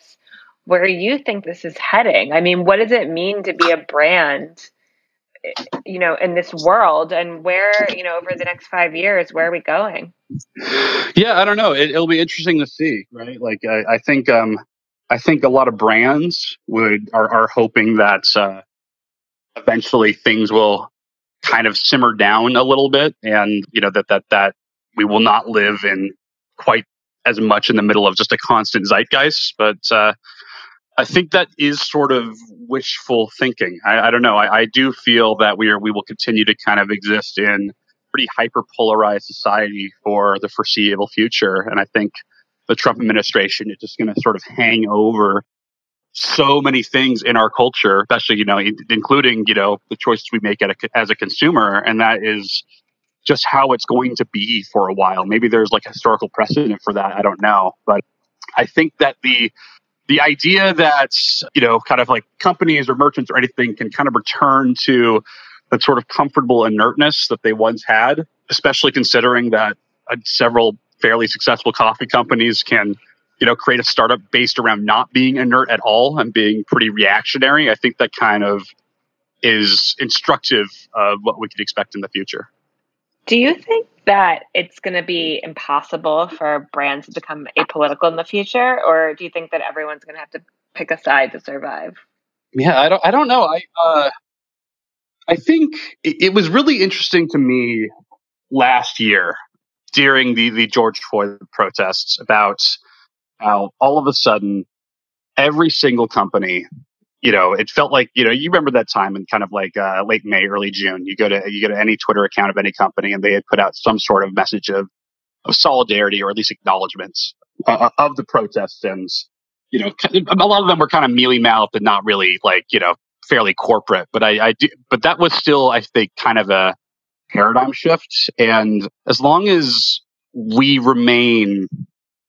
where you think this is heading. I mean, what does it mean to be a brand, you know, in this world, and where, you know, over the next five years, where are we going? Yeah, I don't know. It, will be interesting to see, right? Like, I, I, think, um, I think a lot of brands would are, are hoping that uh, eventually things will kind of simmer down a little bit, and you know that that that we will not live in quite as much in the middle of just a constant zeitgeist. But uh, I think that is sort of wishful thinking. I, I don't know. I, I, do feel that we are we will continue to kind of exist in pretty hyper polarized society for the foreseeable future. And I think the Trump administration is just going to sort of hang over so many things in our culture, especially, you know, including, you know, the choices we make a, as a consumer. And that is just how it's going to be for a while. Maybe there's like historical precedent for that. I don't know. But I think that the, the idea that, you know, kind of like companies or merchants or anything can kind of return to that sort of comfortable inertness that they once had, especially considering that uh, several fairly successful coffee companies can you know create a startup based around not being inert at all and being pretty reactionary i think that kind of is instructive of what we could expect in the future do you think that it's going to be impossible for brands to become apolitical in the future or do you think that everyone's going to have to pick a side to survive? Yeah i don't i don't know. I uh I think it, was really interesting to me last year during the, the George Floyd protests about how all of a sudden every single company, you know, it felt like, you know, you remember that time in kind of like uh, late May, early June, you go to, you go to any Twitter account of any company and they had put out some sort of message of, of solidarity or at least acknowledgments uh, of the protests. And, you know, a lot of them were kind of mealy mouthed and not really like, you know, fairly corporate, but I, I do, but that was still, I think, kind of a paradigm shift. And as long as we remain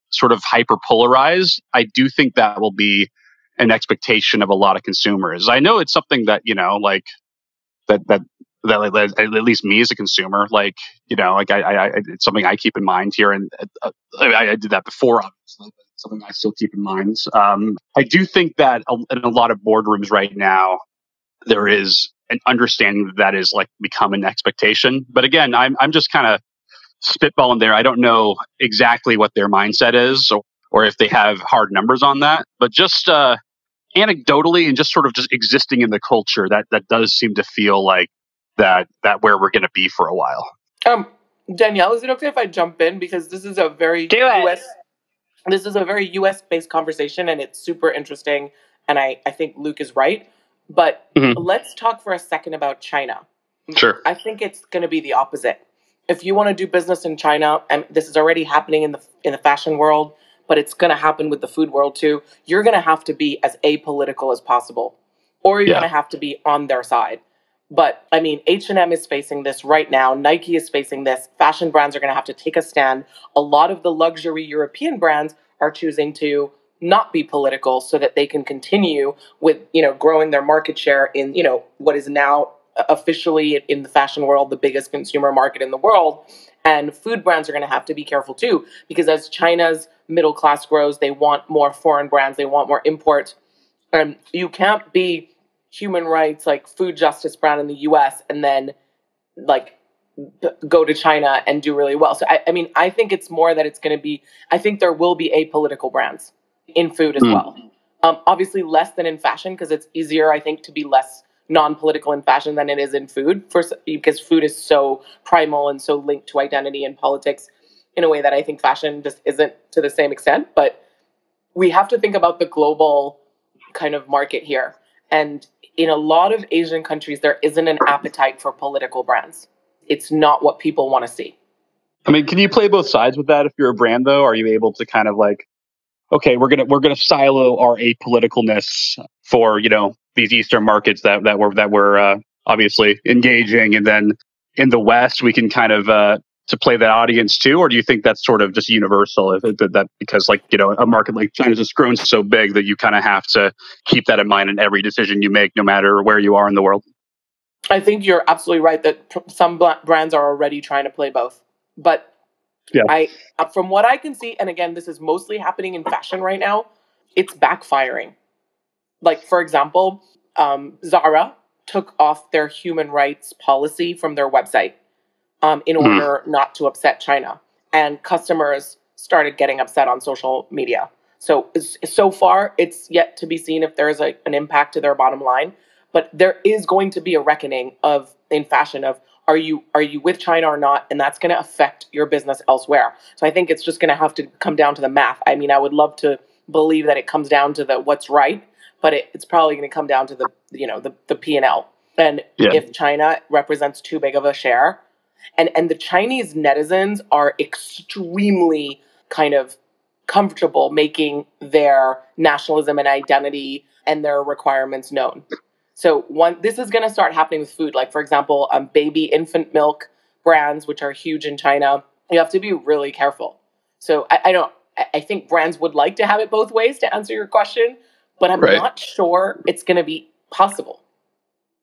sort of hyper polarized, I do think that will be an expectation of a lot of consumers. I know it's something that, you know, like that, that, that at least me as a consumer, like, you know, like I, I, it's something I keep in mind here. And uh, I, I did that before, obviously, but something I still keep in mind. Um, I do think that in a lot of boardrooms right now, there is an understanding that that is like become an expectation. But again, I'm I'm just kind of spitballing there. I don't know exactly what their mindset is or, or if they have hard numbers on that. But just uh, anecdotally and just sort of just existing in the culture, that that does seem to feel like that that where we're going to be for a while. Um, Danielle, is it okay if I jump in because this is a very Do it. US this is a very US based conversation and it's super interesting and I, I think Luke is right. But mm-hmm. let's talk for a second about China. Sure. I think it's going to be the opposite. If you want to do business in China, and this is already happening in the in the fashion world, but it's going to happen with the food world too. You're going to have to be as apolitical as possible, or you're yeah. going to have to be on their side. But I mean, H and M is facing this right now. Nike is facing this. Fashion brands are going to have to take a stand. A lot of the luxury European brands are choosing to not be political so that they can continue with you know growing their market share in you know what is now officially in the fashion world the biggest consumer market in the world and food brands are going to have to be careful too because as china's middle class grows they want more foreign brands they want more import and you can't be human rights like food justice brand in the us and then like go to china and do really well so I, I mean i think it's more that it's going to be i think there will be apolitical brands in food as mm. well. Um, obviously, less than in fashion because it's easier, I think, to be less non-political in fashion than it is in food, for, because food is so primal and so linked to identity and politics in a way that I think fashion just isn't to the same extent. But we have to think about the global kind of market here, and in a lot of Asian countries, there isn't an appetite for political brands. It's not what people want to see. I mean, can you play both sides with that if you're a brand though? Are you able to kind of like okay, we're gonna we're gonna silo our apoliticalness for you know these Eastern markets that that we're that we're uh, obviously engaging, and then in the West we can kind of uh, to play that audience too, or do you think that's sort of just universal? If that, because like you know a market like China's just grown so big that you kind of have to keep that in mind in every decision you make, no matter where you are in the world. I think you're absolutely right that some brands are already trying to play both, but yeah. I uh, from what I can see, and again, this is mostly happening in fashion right now. It's backfiring. Like for example, um, Zara took off their human rights policy from their website um, in mm. order not to upset China, and customers started getting upset on social media. So so far, it's yet to be seen if there is a, an impact to their bottom line. But there is going to be a reckoning of in fashion of are you are you with China or not? And that's going to affect your business elsewhere. So I think it's just going to have to come down to the math. I mean, I would love to believe that it comes down to the what's right, but it, it's probably going to come down to the you know the the P and L. And yeah. if China represents too big of a share, And and the Chinese netizens are extremely kind of comfortable making their nationalism and identity and their requirements known. So one, this is going to start happening with food. Like for example, um, baby infant milk brands, which are huge in China. You have to be really careful. So I, I don't. I think brands would like to have it both ways to answer your question, but I'm right. not sure it's going to be possible.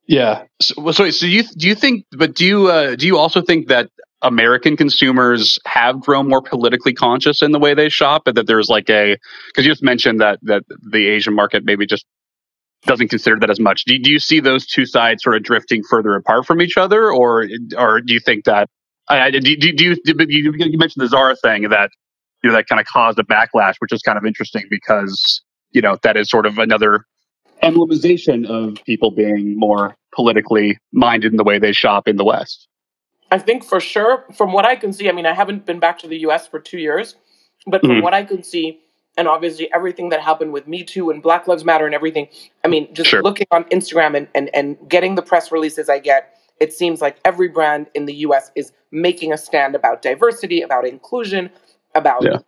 Yeah. So, so, so you do you think? But do you uh, do you also think that American consumers have grown more politically conscious in the way they shop, and that there's like a because you just mentioned that that the Asian market maybe just doesn't consider that as much. Do, do you see those two sides sort of drifting further apart from each other, or or do you think that? I, do, do, do you, you, you mentioned the Zara thing that you know that kind of caused a backlash, which is kind of interesting because you know that is sort of another emblemization of people being more politically minded in the way they shop in the West. I think for sure, from what I can see, I mean, I haven't been back to the US for two years, but from mm-hmm. what I can see, and obviously everything that happened with Me Too and Black Lives Matter and everything, I mean, just sure. looking on Instagram and, and, and getting the press releases I get, it seems like every brand in the US is making a stand about diversity, about inclusion, about yeah.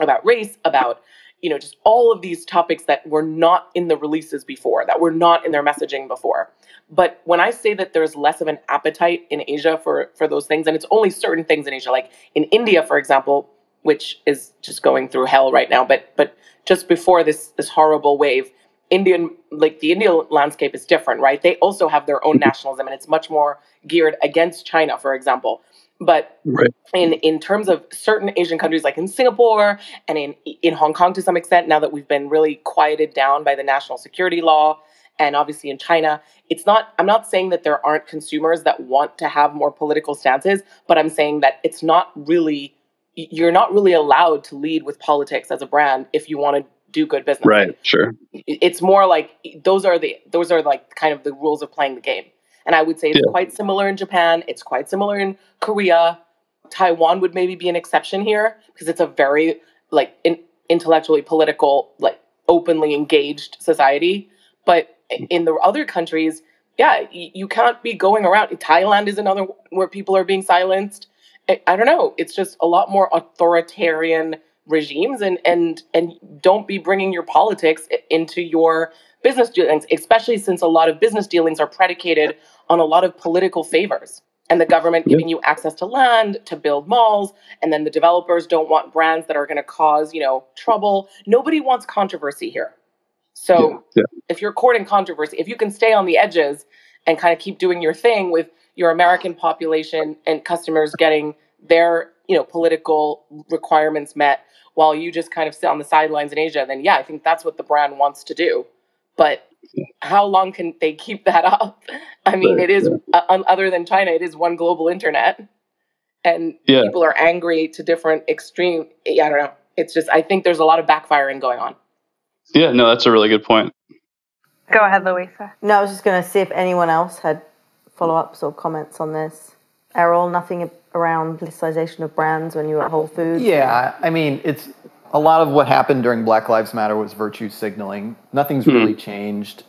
about race, about you know just all of these topics that were not in the releases before, that were not in their messaging before. But when I say that there's less of an appetite in Asia for for those things, and it's only certain things in Asia, like in India, for example, which is just going through hell right now. But but just before this this horrible wave, Indian like the Indian landscape is different, right? They also have their own mm-hmm. nationalism, and it's much more geared against China, for example. But right. in in terms of certain Asian countries, like in Singapore and in in Hong Kong to some extent, now that we've been really quieted down by the national security law, and obviously in China, it's not. I'm not saying that there aren't consumers that want to have more political stances, but I'm saying that it's not really. You're not really allowed to lead with politics as a brand if you want to do good business. Right. Sure. It's more like those are the those are like kind of the rules of playing the game. And I would say it's yeah. quite similar in Japan. It's quite similar in Korea. Taiwan would maybe be an exception here because it's a very like in, intellectually political, like openly engaged society. But in the other countries, yeah, you, you can't be going around. Thailand is another where people are being silenced. I, I don't know. It's just a lot more authoritarian regimes and and and don't be bringing your politics into your business dealings especially since a lot of business dealings are predicated on a lot of political favors and the government giving you access to land to build malls and then the developers don't want brands that are going to cause you know trouble nobody wants controversy here so yeah, yeah. if you're courting controversy if you can stay on the edges and kind of keep doing your thing with your american population and customers getting their you know political requirements met while you just kind of sit on the sidelines in Asia, then yeah, I think that's what the brand wants to do. But how long can they keep [LAUGHS] that up? I mean, it is uh, other than China, it is one global internet, and yeah. people are angry to different extreme. I don't know. It's just I think there's a lot of backfiring going on. Yeah, no, that's a really good point. Go ahead, Louisa. No, I was just going to see if anyone else had follow ups or comments on this. Errol, nothing around politicization of brands when you were at Whole Foods? Yeah, I mean, it's a lot of what happened during Black Lives Matter was virtue signaling. Nothing's mm-hmm. really changed.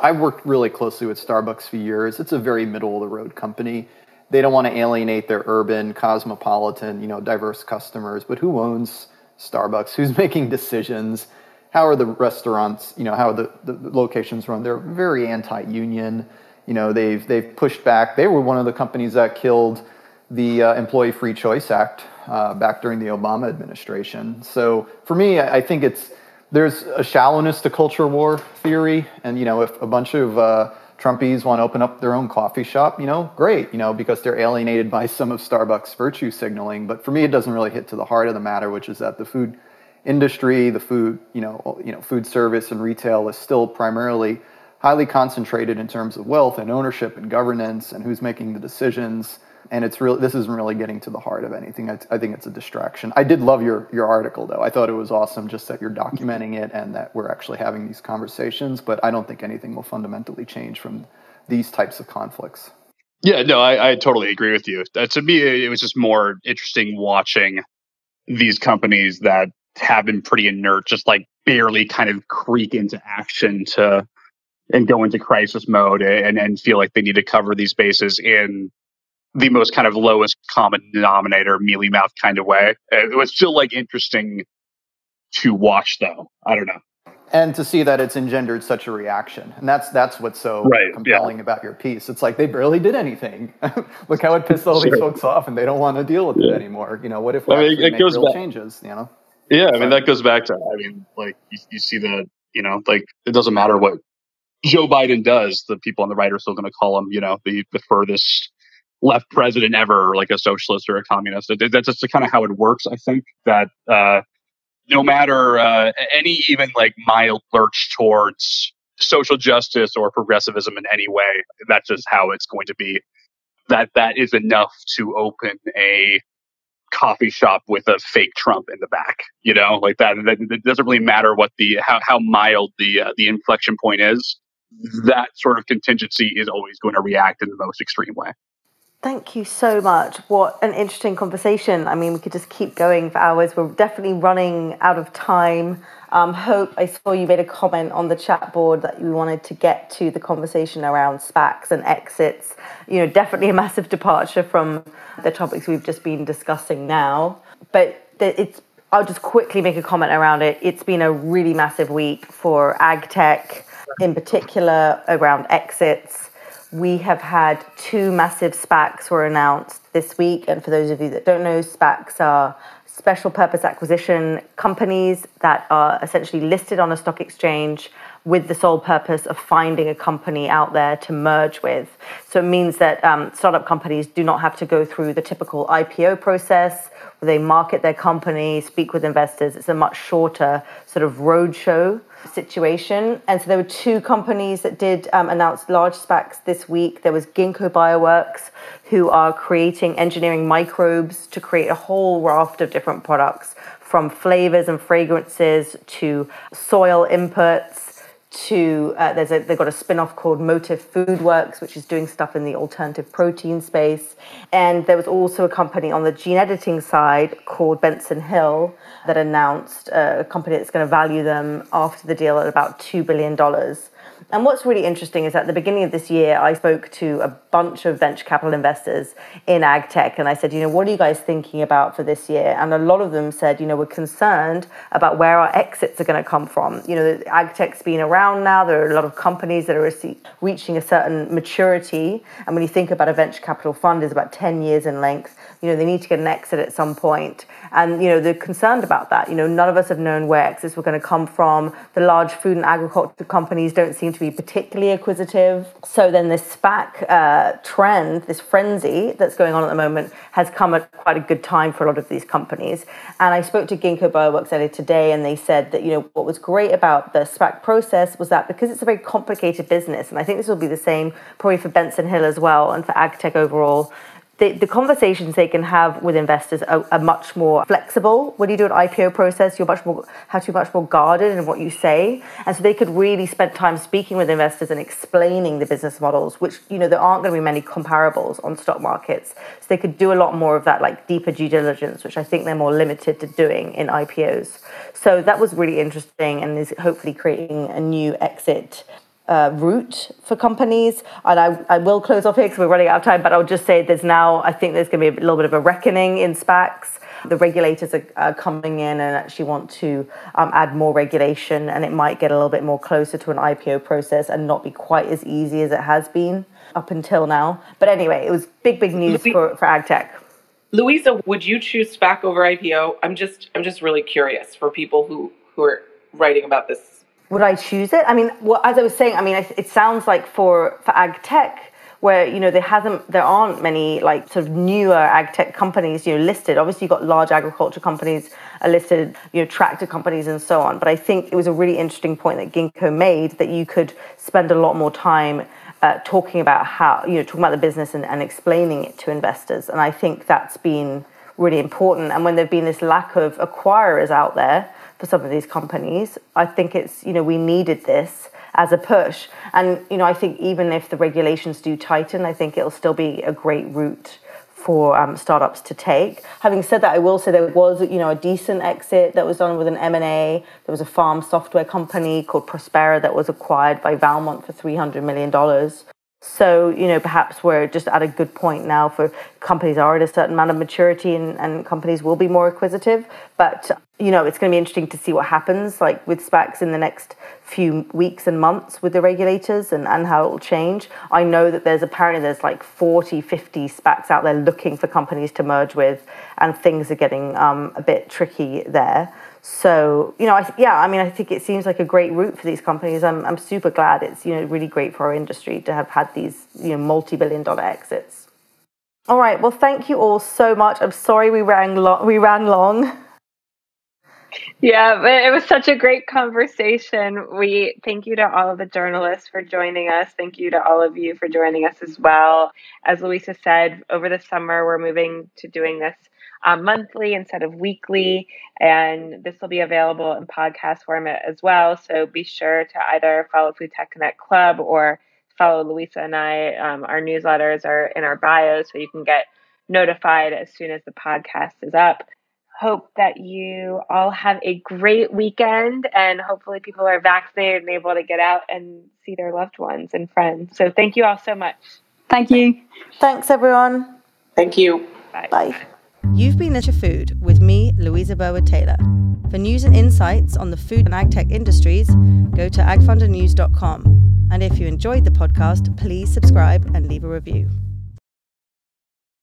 I've worked really closely with Starbucks for years. It's a very middle of the road company. They don't want to alienate their urban, cosmopolitan, you know, diverse customers. But who owns Starbucks? Who's [LAUGHS] making decisions? How are the restaurants? You know, how are the, the locations run? They're very anti-union. You know, they've they've pushed back. They were one of the companies that killed the uh, Employee Free Choice Act uh, back during the Obama administration. So for me, I think it's there's a shallowness to culture war theory, and you know, if a bunch of uh, Trumpies want to open up their own coffee shop, you know, great, you know, because they're alienated by some of Starbucks virtue signaling. But for me, it doesn't really hit to the heart of the matter, which is that the food industry, the food, you know, you know, food service and retail is still primarily highly concentrated in terms of wealth and ownership and governance and who's making the decisions and it's really this isn't really getting to the heart of anything. I, I, think it's a distraction. I did love your your article though. I thought it was awesome just that you're documenting it and that we're actually having these conversations. But I don't think anything will fundamentally change from these types of conflicts. Yeah, no, I, I totally agree with you. Uh, to me, it was just more interesting watching these companies that have been pretty inert, just like barely kind of creak into action to and go into crisis mode and and feel like they need to cover these bases in the most kind of lowest common denominator, mealy mouth kind of way. It was still like interesting to watch, though. I don't know. And to see that it's engendered such a reaction, and that's that's what's so right, compelling yeah. about your piece. It's like they barely did anything. [LAUGHS] Look how it pissed all sure. these folks off, and they don't want to deal with yeah. it anymore. You know, what if we I mean, it make goes real back, changes? You know. Yeah, I mean that goes back to I mean, like you, you see the you know, like it doesn't matter what Joe Biden does, the people on the right are still going to call him, you know, the, the furthest left president ever, like a socialist or a communist. That's just kind of how it works. I think that uh, no matter uh, any even like mild lurch towards social justice or progressivism in any way, that's just how it's going to be. That that is enough to open a coffee shop with a fake Trump in the back. You know, like that. It doesn't really matter what the how how mild the uh, the inflection point is. That sort of contingency is always going to react in the most extreme way. Thank you so much. What an interesting conversation. I mean, we could just keep going for hours. We're definitely running out of time. Um, Hope, I saw you made a comment on the chat board that you wanted to get to the conversation around SPACs and exits. You know, definitely a massive departure from the topics we've just been discussing now. But it's, I'll just quickly make a comment around it. It's been a really massive week for ag tech, in particular around exits we have had two massive SPACs were announced this week. And for those of you that don't know, SPACs are special purpose acquisition companies that are essentially listed on a stock exchange with the sole purpose of finding a company out there to merge with. So it means that um, startup companies do not have to go through the typical IPO process where they market their company, speak with investors. It's a much shorter sort of roadshow situation. And so there were two companies that did um, announce large SPACs this week. There was Ginkgo Bioworks, who are creating engineering microbes to create a whole raft of different products from flavors and fragrances to soil inputs to uh, there's a they've got a spin-off called Motif Foodworks, which is doing stuff in the alternative protein space. And there was also a company on the gene editing side called Benson Hill that announced uh, a company that's going to value them after the deal at about two billion dollars. And what's really interesting is at the beginning of this year, I spoke to a bunch of venture capital investors in ag tech, and I said, you know, what are you guys thinking about for this year? And a lot of them said, you know, we're concerned about where our exits are going to come from. You know, ag tech's been around now. There are a lot of companies that are reaching a certain maturity, and when you think about a venture capital fund, is about ten years in length. You know, they need to get an exit at some point, and you know, they're concerned about that. You know, none of us have known where exits were going to come from. The large food and agriculture companies don't seem to be particularly acquisitive. So then this SPAC uh, trend, this frenzy that's going on at the moment, has come at quite a good time for a lot of these companies. And I spoke to Ginkgo Bioworks earlier today, and they said that you know what was great about the SPAC process was that because it's a very complicated business, and I think this will be the same probably for Benson Hill as well, and for AgTech overall the, the conversations they can have with investors are, are, much more flexible. When you do an IPO process, you're much more have to be much more guarded in what you say, and so they could really spend time speaking with investors and explaining the business models, which you know there aren't going to be many comparables on stock markets. So they could do a lot more of that, like deeper due diligence, which I think they're more limited to doing in IPOs. So that was really interesting, and is hopefully creating a new exit uh, route for companies. And I, I will close off here because we're running out of time, but I'll just say there's now, I think there's going to be a little bit of a reckoning in SPACs. The regulators are, are coming in and actually want to um, add more regulation, and it might get a little bit more closer to an IPO process and not be quite as easy as it has been up until now. But anyway, it was big, big news for, for ag tech. Louisa, would you choose SPAC over IPO? I'm just, I'm just really curious for people who who are writing about this would I choose it? I mean, well, as I was saying, I mean, it sounds like for for ag tech, where you know there hasn't, there aren't many like sort of newer ag tech companies, you know, listed. Obviously, you've got large agriculture companies are listed, you know, tractor companies and so on. But I think it was a really interesting point that Ginkgo made that you could spend a lot more time uh, talking about how you know talking about the business and, and explaining it to investors. And I think that's been really important. And when there've been this lack of acquirers out there for some of these companies. I think it's, you know, we needed this as a push. And, you know, I think even if the regulations do tighten, I think it'll still be a great route for um, startups to take. Having said that, I will say there was, you know, a decent exit that was done with an M&A. There was a farm software company called Prospera that was acquired by Valmont for $300 million. So, you know, perhaps we're just at a good point now for companies are at a certain amount of maturity and, and companies will be more acquisitive. But, you know, it's going to be interesting to see what happens like with SPACs in the next few weeks and months with the regulators and, and how it will change. I know that there's apparently there's like 40, 50 SPACs out there looking for companies to merge with and things are getting um, a bit tricky there. So, you know, I, yeah, I mean, I think it seems like a great route for these companies. I'm, I'm super glad it's, you know, really great for our industry to have had these, you know, multi-billion dollar exits. All right. Well, thank you all so much. I'm sorry we ran, lo- we ran long. Yeah, but it was such a great conversation. We thank you to all of the journalists for joining us. Thank you to all of you for joining us as well. As Louisa said, over the summer, we're moving to doing this um, monthly instead of weekly. And this will be available in podcast format as well. So be sure to either follow Food Tech Connect Club or follow Louisa and I. Um, our newsletters are in our bios, so you can get notified as soon as the podcast is up. Hope that you all have a great weekend and hopefully people are vaccinated and able to get out and see their loved ones and friends. So thank you all so much. Thank you. Thanks, everyone. Thank you. Bye. Bye. You've been at Food with me, Louisa Burwood Taylor. For news and insights on the food and agtech industries, go to agfundernews.com. And if you enjoyed the podcast, please subscribe and leave a review.